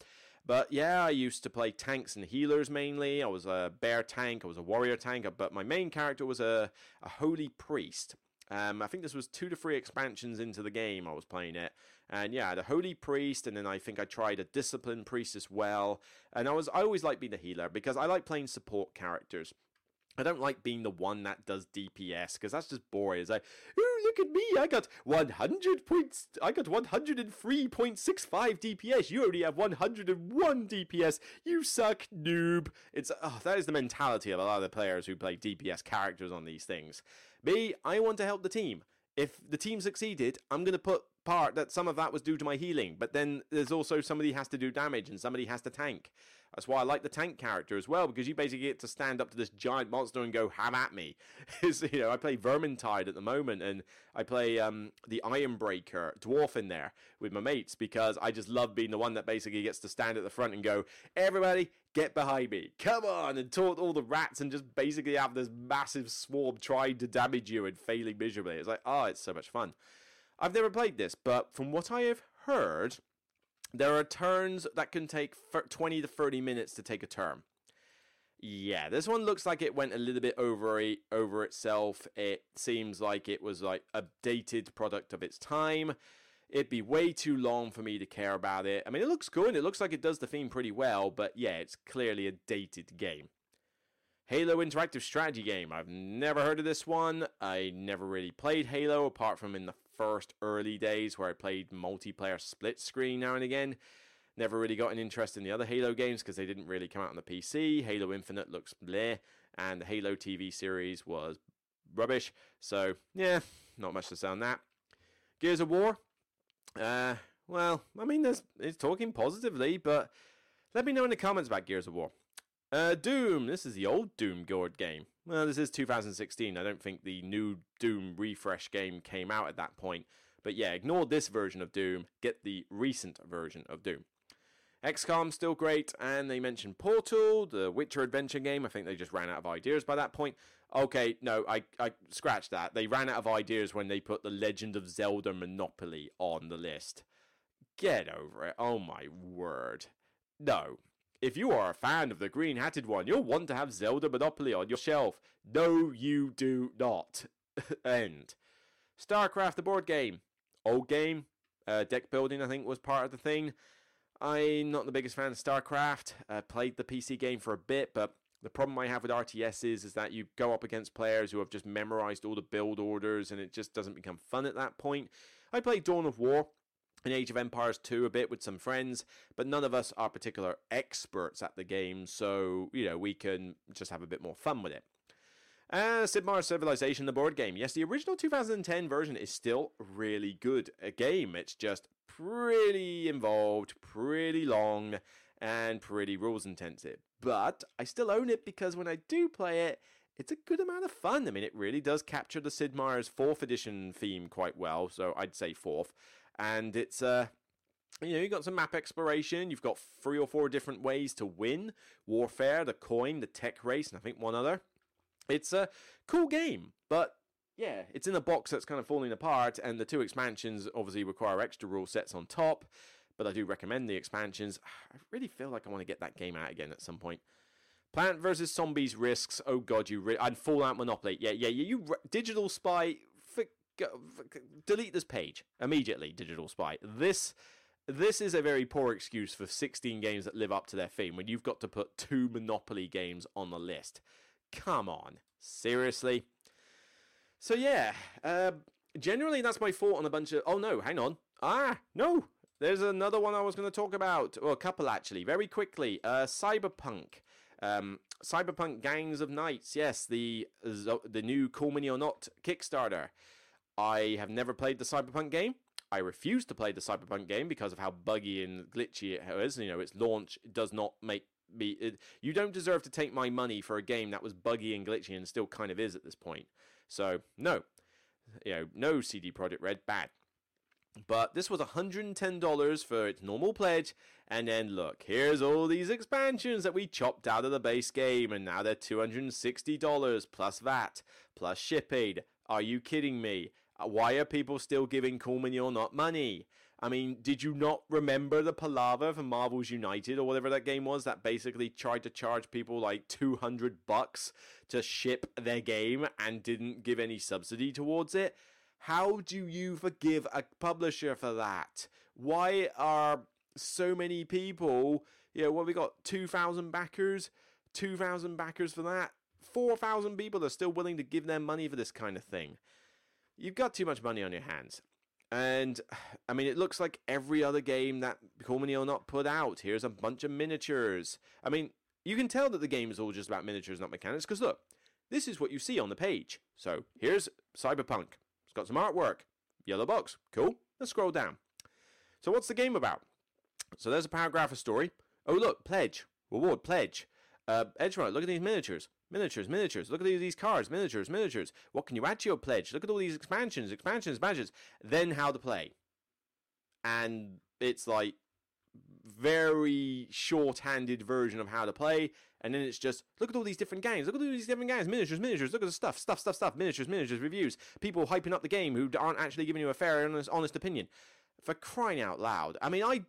But yeah, I used to play tanks and healers mainly. I was a bear tank, I was a warrior tank, but my main character was a, a holy priest. Um, I think this was two to three expansions into the game I was playing it. And yeah, the Holy Priest, and then I think I tried a Discipline Priest as well. And I was I always like being a healer because I like playing support characters. I don't like being the one that does DPS because that's just boring. It's like, oh, look at me! I got 100 points. I got 103.65 DPS. You only have 101 DPS. You suck, noob. It's oh, that is the mentality of a lot of the players who play DPS characters on these things. Me, I want to help the team. If the team succeeded, I'm to put part that some of that was due to my healing, but then there's also somebody has to do damage and somebody has to tank. That's why I like the tank character as well, because you basically get to stand up to this giant monster and go, "Have at me." <laughs> Is you know, I play Vermintide at the moment, and I play um, the Ironbreaker dwarf in there with my mates because I just love being the one that basically gets to stand at the front and go, "Everybody, get behind me, come on!" and taunt all the rats and just basically have this massive swarm trying to damage you and failing miserably. It's like, oh, it's so much fun. I've never played this, but from what I have heard, there are turns that can take 20 to 30 minutes to take a turn. Yeah, this one looks like it went a little bit over over itself. It seems like it was like a dated product of its time. It'd be way too long for me to care about it. I mean, it looks good. It looks like it does the theme pretty well, but yeah, it's clearly a dated game. Halo Interactive Strategy game. I've never heard of this one. I never really played Halo apart from in the first early days where I played multiplayer split screen now and again. Never really got an interest in the other Halo games because they didn't really come out on the PC. Halo Infinite looks bleh, and the Halo TV series was rubbish. So, yeah, not much to say on that. Gears of War. Uh, well, I mean, there's, it's talking positively, but let me know in the comments about Gears of War. Uh, Doom. This is the old Doom Gourd game. Well, this is 2016. I don't think the new Doom refresh game came out at that point. But yeah, ignore this version of Doom. Get the recent version of Doom. XCOM still great, and they mentioned Portal, the Witcher adventure game. I think they just ran out of ideas by that point. Okay, no, I I scratched that. They ran out of ideas when they put the Legend of Zelda Monopoly on the list. Get over it. Oh my word. No, if you are a fan of the green hatted one, you'll want to have Zelda Monopoly on your shelf. No, you do not. <laughs> End. StarCraft, the board game. Old game. Uh, deck building, I think, was part of the thing. I'm not the biggest fan of StarCraft. Uh, played the PC game for a bit, but the problem I have with RTS is, is that you go up against players who have just memorized all the build orders and it just doesn't become fun at that point. I played Dawn of War. In Age of Empires 2 a bit with some friends, but none of us are particular experts at the game, so, you know, we can just have a bit more fun with it. Uh, Sid Meier's Civilization, the board game. Yes, the original 2010 version is still really good a game. It's just pretty involved, pretty long, and pretty rules intensive. But I still own it because when I do play it, it's a good amount of fun. I mean, it really does capture the Sid Meier's fourth edition theme quite well, so I'd say fourth and it's uh you know, you've got some map exploration, you've got three or four different ways to win Warfare, the coin, the tech race, and I think one other. It's a cool game, but yeah, it's in a box that's kind of falling apart, and the two expansions obviously require extra rule sets on top. But I do recommend the expansions. I really feel like I want to get that game out again at some point. Plant versus Zombies risks. Oh god, you and Fallout Monopoly. Yeah, yeah, yeah. You re- digital spy go, delete this page immediately, Digital Spy. This this is a very poor excuse for 16 games that live up to their theme when you've got to put two Monopoly games on the list. Come on, seriously. So yeah, uh, generally that's my thought on a bunch of. Oh no, hang on. Ah, no. There's another one I was going to talk about, or a couple actually, very quickly. Uh, Cyberpunk. Um, Cyberpunk Gangs of Knights. Yes, the the new Cool Mini or Not Kickstarter. I have never played the Cyberpunk game. I refuse to play the Cyberpunk game because of how buggy and glitchy it is. You know, its launch does not make me. It, you don't deserve to take my money for a game that was buggy and glitchy and still kind of is at this point. So no, you know, no CD Projekt Red, bad. But this was $110 for its normal pledge, and then look, here's all these expansions that we chopped out of the base game, and now they're $260 plus VAT, plus ship aid. Are you kidding me? Uh, why are people still giving Mini or Not money? I mean, did you not remember the palaver for Marvel's United or whatever that game was that basically tried to charge people like 200 bucks to ship their game and didn't give any subsidy towards it? How do you forgive a publisher for that? Why are so many people, you know, what we got 2,000 backers, 2,000 backers for that? 4,000 people are still willing to give their money for this kind of thing you've got too much money on your hands. And I mean, it looks like every other game that Call or Not put out. Here's a bunch of miniatures. I mean, you can tell that the game is all just about miniatures, not mechanics. Because look, this is what you see on the page. So here's Cyberpunk. It's got some artwork. Yellow box. Cool. Let's scroll down. So what's the game about? So there's a paragraph of story. Oh look, pledge. Reward, pledge. Uh, Edgemont, look at these miniatures. Miniatures, miniatures. Look at these cards, miniatures, miniatures. What can you add to your pledge? Look at all these expansions, expansions, badges. Then how to play. And it's like very short-handed version of how to play. And then it's just look at all these different games. Look at all these different games. Miniatures, miniatures. Look at the stuff, stuff, stuff, stuff. Miniatures, miniatures. Reviews. People hyping up the game who aren't actually giving you a fair and honest, honest opinion. For crying out loud. I mean, I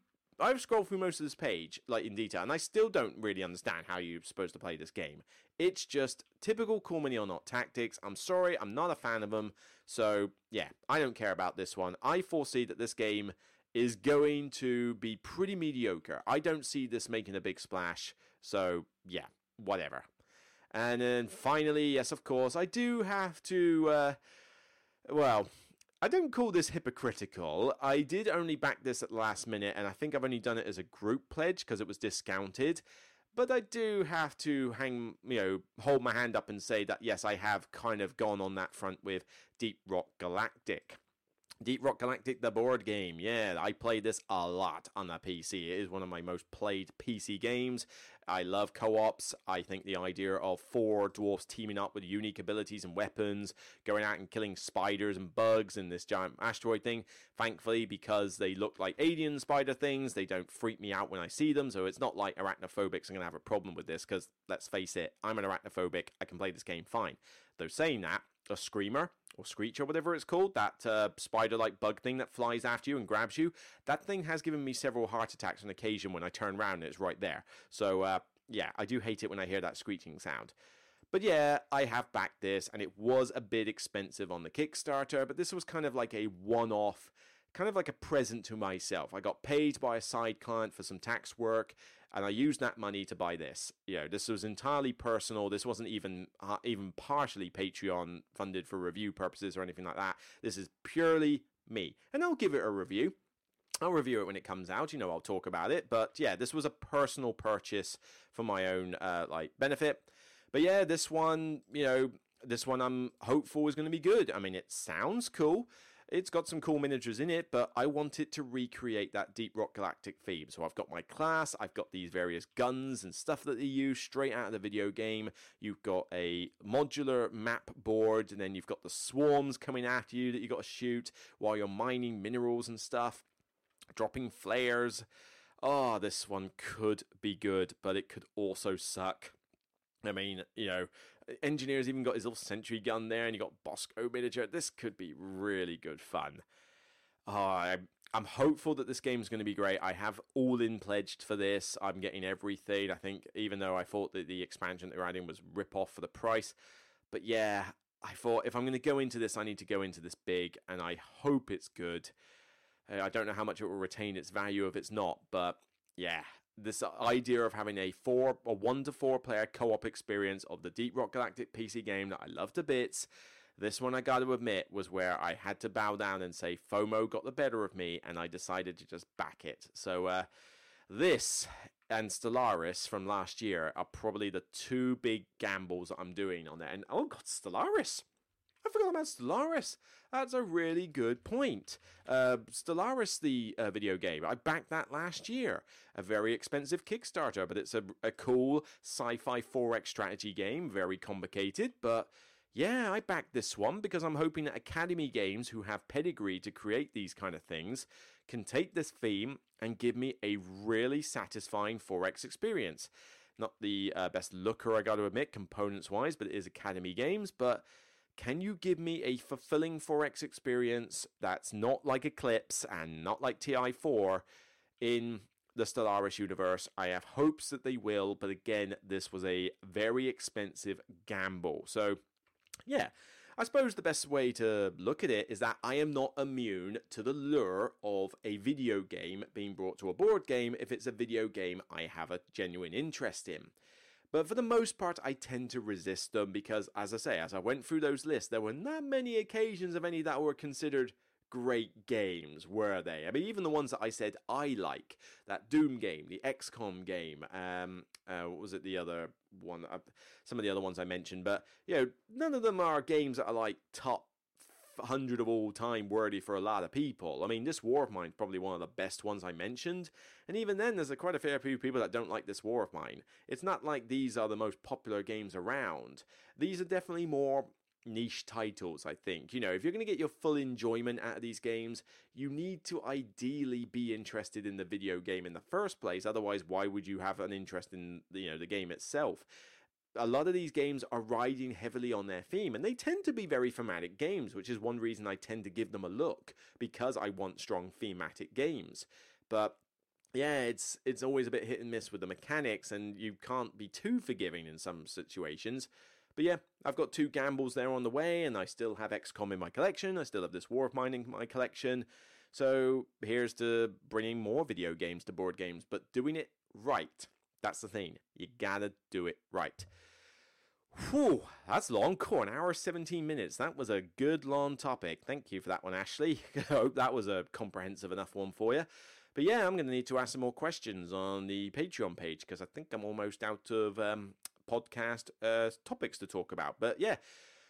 I've scrolled through most of this page, like in detail, and I still don't really understand how you're supposed to play this game. It's just typical Cool Mini or Not tactics. I'm sorry, I'm not a fan of them. So, yeah, I don't care about this one. I foresee that this game is going to be pretty mediocre. I don't see this making a big splash. So, yeah, whatever. And then finally, yes, of course, I do have to, uh, well, I don't call this hypocritical. I did only back this at the last minute, and I think I've only done it as a group pledge because it was discounted. But I do have to hang, you know, hold my hand up and say that yes, I have kind of gone on that front with Deep Rock Galactic. Deep Rock Galactic, the board game. Yeah, I played this a lot on the PC. It is one of my most played PC games. I love co ops. I think the idea of four dwarfs teaming up with unique abilities and weapons, going out and killing spiders and bugs and this giant asteroid thing. Thankfully, because they look like alien spider things, they don't freak me out when I see them. So it's not like arachnophobics. I'm going to have a problem with this because let's face it, I'm an arachnophobic. I can play this game fine. Though saying that, a screamer or screech or whatever it's called, that uh, spider like bug thing that flies after you and grabs you, that thing has given me several heart attacks on occasion when I turn around and it's right there. So, uh, yeah, I do hate it when I hear that screeching sound. But yeah, I have backed this, and it was a bit expensive on the Kickstarter, but this was kind of like a one off, kind of like a present to myself. I got paid by a side client for some tax work, and I used that money to buy this. You know, this was entirely personal. This wasn't even uh, even partially Patreon funded for review purposes or anything like that. This is purely me, and I'll give it a review. I'll review it when it comes out. You know, I'll talk about it. But yeah, this was a personal purchase for my own uh, like benefit. But yeah, this one, you know, this one I'm hopeful is going to be good. I mean, it sounds cool. It's got some cool miniatures in it, but I want it to recreate that Deep Rock Galactic theme. So I've got my class, I've got these various guns and stuff that they use straight out of the video game. You've got a modular map board, and then you've got the swarms coming at you that you've got to shoot while you're mining minerals and stuff, dropping flares. Oh, this one could be good, but it could also suck. I mean, you know, engineers even got his little sentry gun there, and you got Bosco miniature. This could be really good fun. Oh, I'm, I'm hopeful that this game's going to be great. I have all in pledged for this. I'm getting everything. I think, even though I thought that the expansion that they're adding was rip off for the price, but yeah, I thought if I'm going to go into this, I need to go into this big, and I hope it's good. Uh, I don't know how much it will retain its value if it's not, but yeah, this idea of having a four a one to four player co-op experience of the Deep Rock Galactic PC game that I love to bits. This one I got to admit was where I had to bow down and say FOMO got the better of me, and I decided to just back it. So uh, this and Stellaris from last year are probably the two big gambles I'm doing on that. And oh god, Stellaris! I forgot about Stellaris. That's a really good point. Uh, Stellaris, the uh, video game, I backed that last year. A very expensive Kickstarter, but it's a, a cool sci fi 4X strategy game. Very complicated, but yeah, I backed this one because I'm hoping that Academy Games, who have pedigree to create these kind of things, can take this theme and give me a really satisfying 4X experience. Not the uh, best looker, I got to admit, components wise, but it is Academy Games. But can you give me a fulfilling 4X experience that's not like Eclipse and not like TI4 in the Stellaris universe? I have hopes that they will, but again, this was a very expensive gamble. So, yeah. I suppose the best way to look at it is that I am not immune to the lure of a video game being brought to a board game if it's a video game I have a genuine interest in. But for the most part, I tend to resist them because, as I say, as I went through those lists, there were not many occasions of any that were considered great games, were they? I mean, even the ones that I said I like, that Doom game, the XCOM game, um, uh, what was it, the other one? Uh, some of the other ones I mentioned, but, you know, none of them are games that are like top 100 of all time worthy for a lot of people. I mean, this War of Mine is probably one of the best ones I mentioned, and even then, there's a quite a fair few people that don't like this War of Mine. It's not like these are the most popular games around. These are definitely more niche titles, I think. You know, if you're going to get your full enjoyment out of these games, you need to ideally be interested in the video game in the first place. Otherwise, why would you have an interest in, you know, the game itself? A lot of these games are riding heavily on their theme, and they tend to be very thematic games, which is one reason I tend to give them a look because I want strong thematic games. But yeah, it's it's always a bit hit and miss with the mechanics, and you can't be too forgiving in some situations. But yeah, I've got two gambles there on the way, and I still have XCOM in my collection. I still have this War of Mine in my collection. So here's to bringing more video games to board games, but doing it right. That's the thing. You gotta do it right. Whew, that's long. Cool, an hour, 17 minutes. That was a good long topic. Thank you for that one, Ashley. <laughs> I hope that was a comprehensive enough one for you. But yeah, I'm going to need to ask some more questions on the Patreon page because I think I'm almost out of um, podcast uh, topics to talk about. But yeah,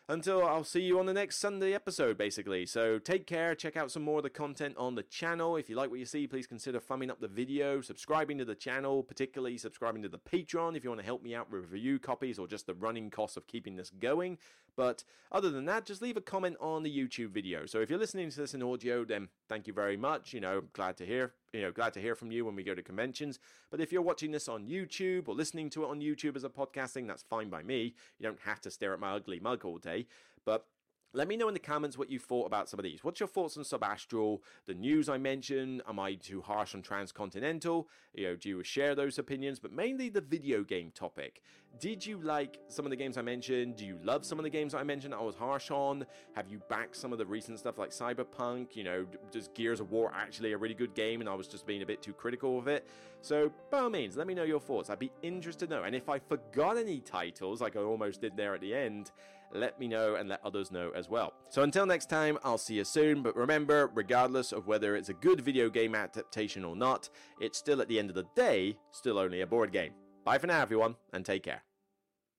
until I'll see you on the next Sunday episode, basically. So take care, check out some more of the content on the channel. If you like what you see, please consider thumbing up the video, subscribing to the channel, particularly subscribing to the Patreon if you want to help me out with review copies or just the running costs of keeping this going. But other than that, just leave a comment on the YouTube video. So if you're listening to this in audio, then thank you very much. You know, glad to hear you know, glad to hear from you when we go to conventions. But if you're watching this on YouTube or listening to it on YouTube as a podcasting, that's fine by me. You don't have to stare at my ugly mug all day. But let me know in the comments what you thought about some of these. What's your thoughts on Subastral? The news I mentioned? Am I too harsh on Transcontinental? You know, do you share those opinions? But mainly the video game topic. Did you like some of the games I mentioned? Do you love some of the games I mentioned I was harsh on? Have you backed some of the recent stuff like Cyberpunk? You know, does Gears of War actually a really good game and I was just being a bit too critical of it? So, by all means, let me know your thoughts. I'd be interested to know. And if I forgot any titles, like I almost did there at the end, let me know and let others know as well. So until next time, I'll see you soon, but remember, regardless of whether it's a good video game adaptation or not, it's still at the end of the day, still only a board game. Bye for now, everyone, and take care.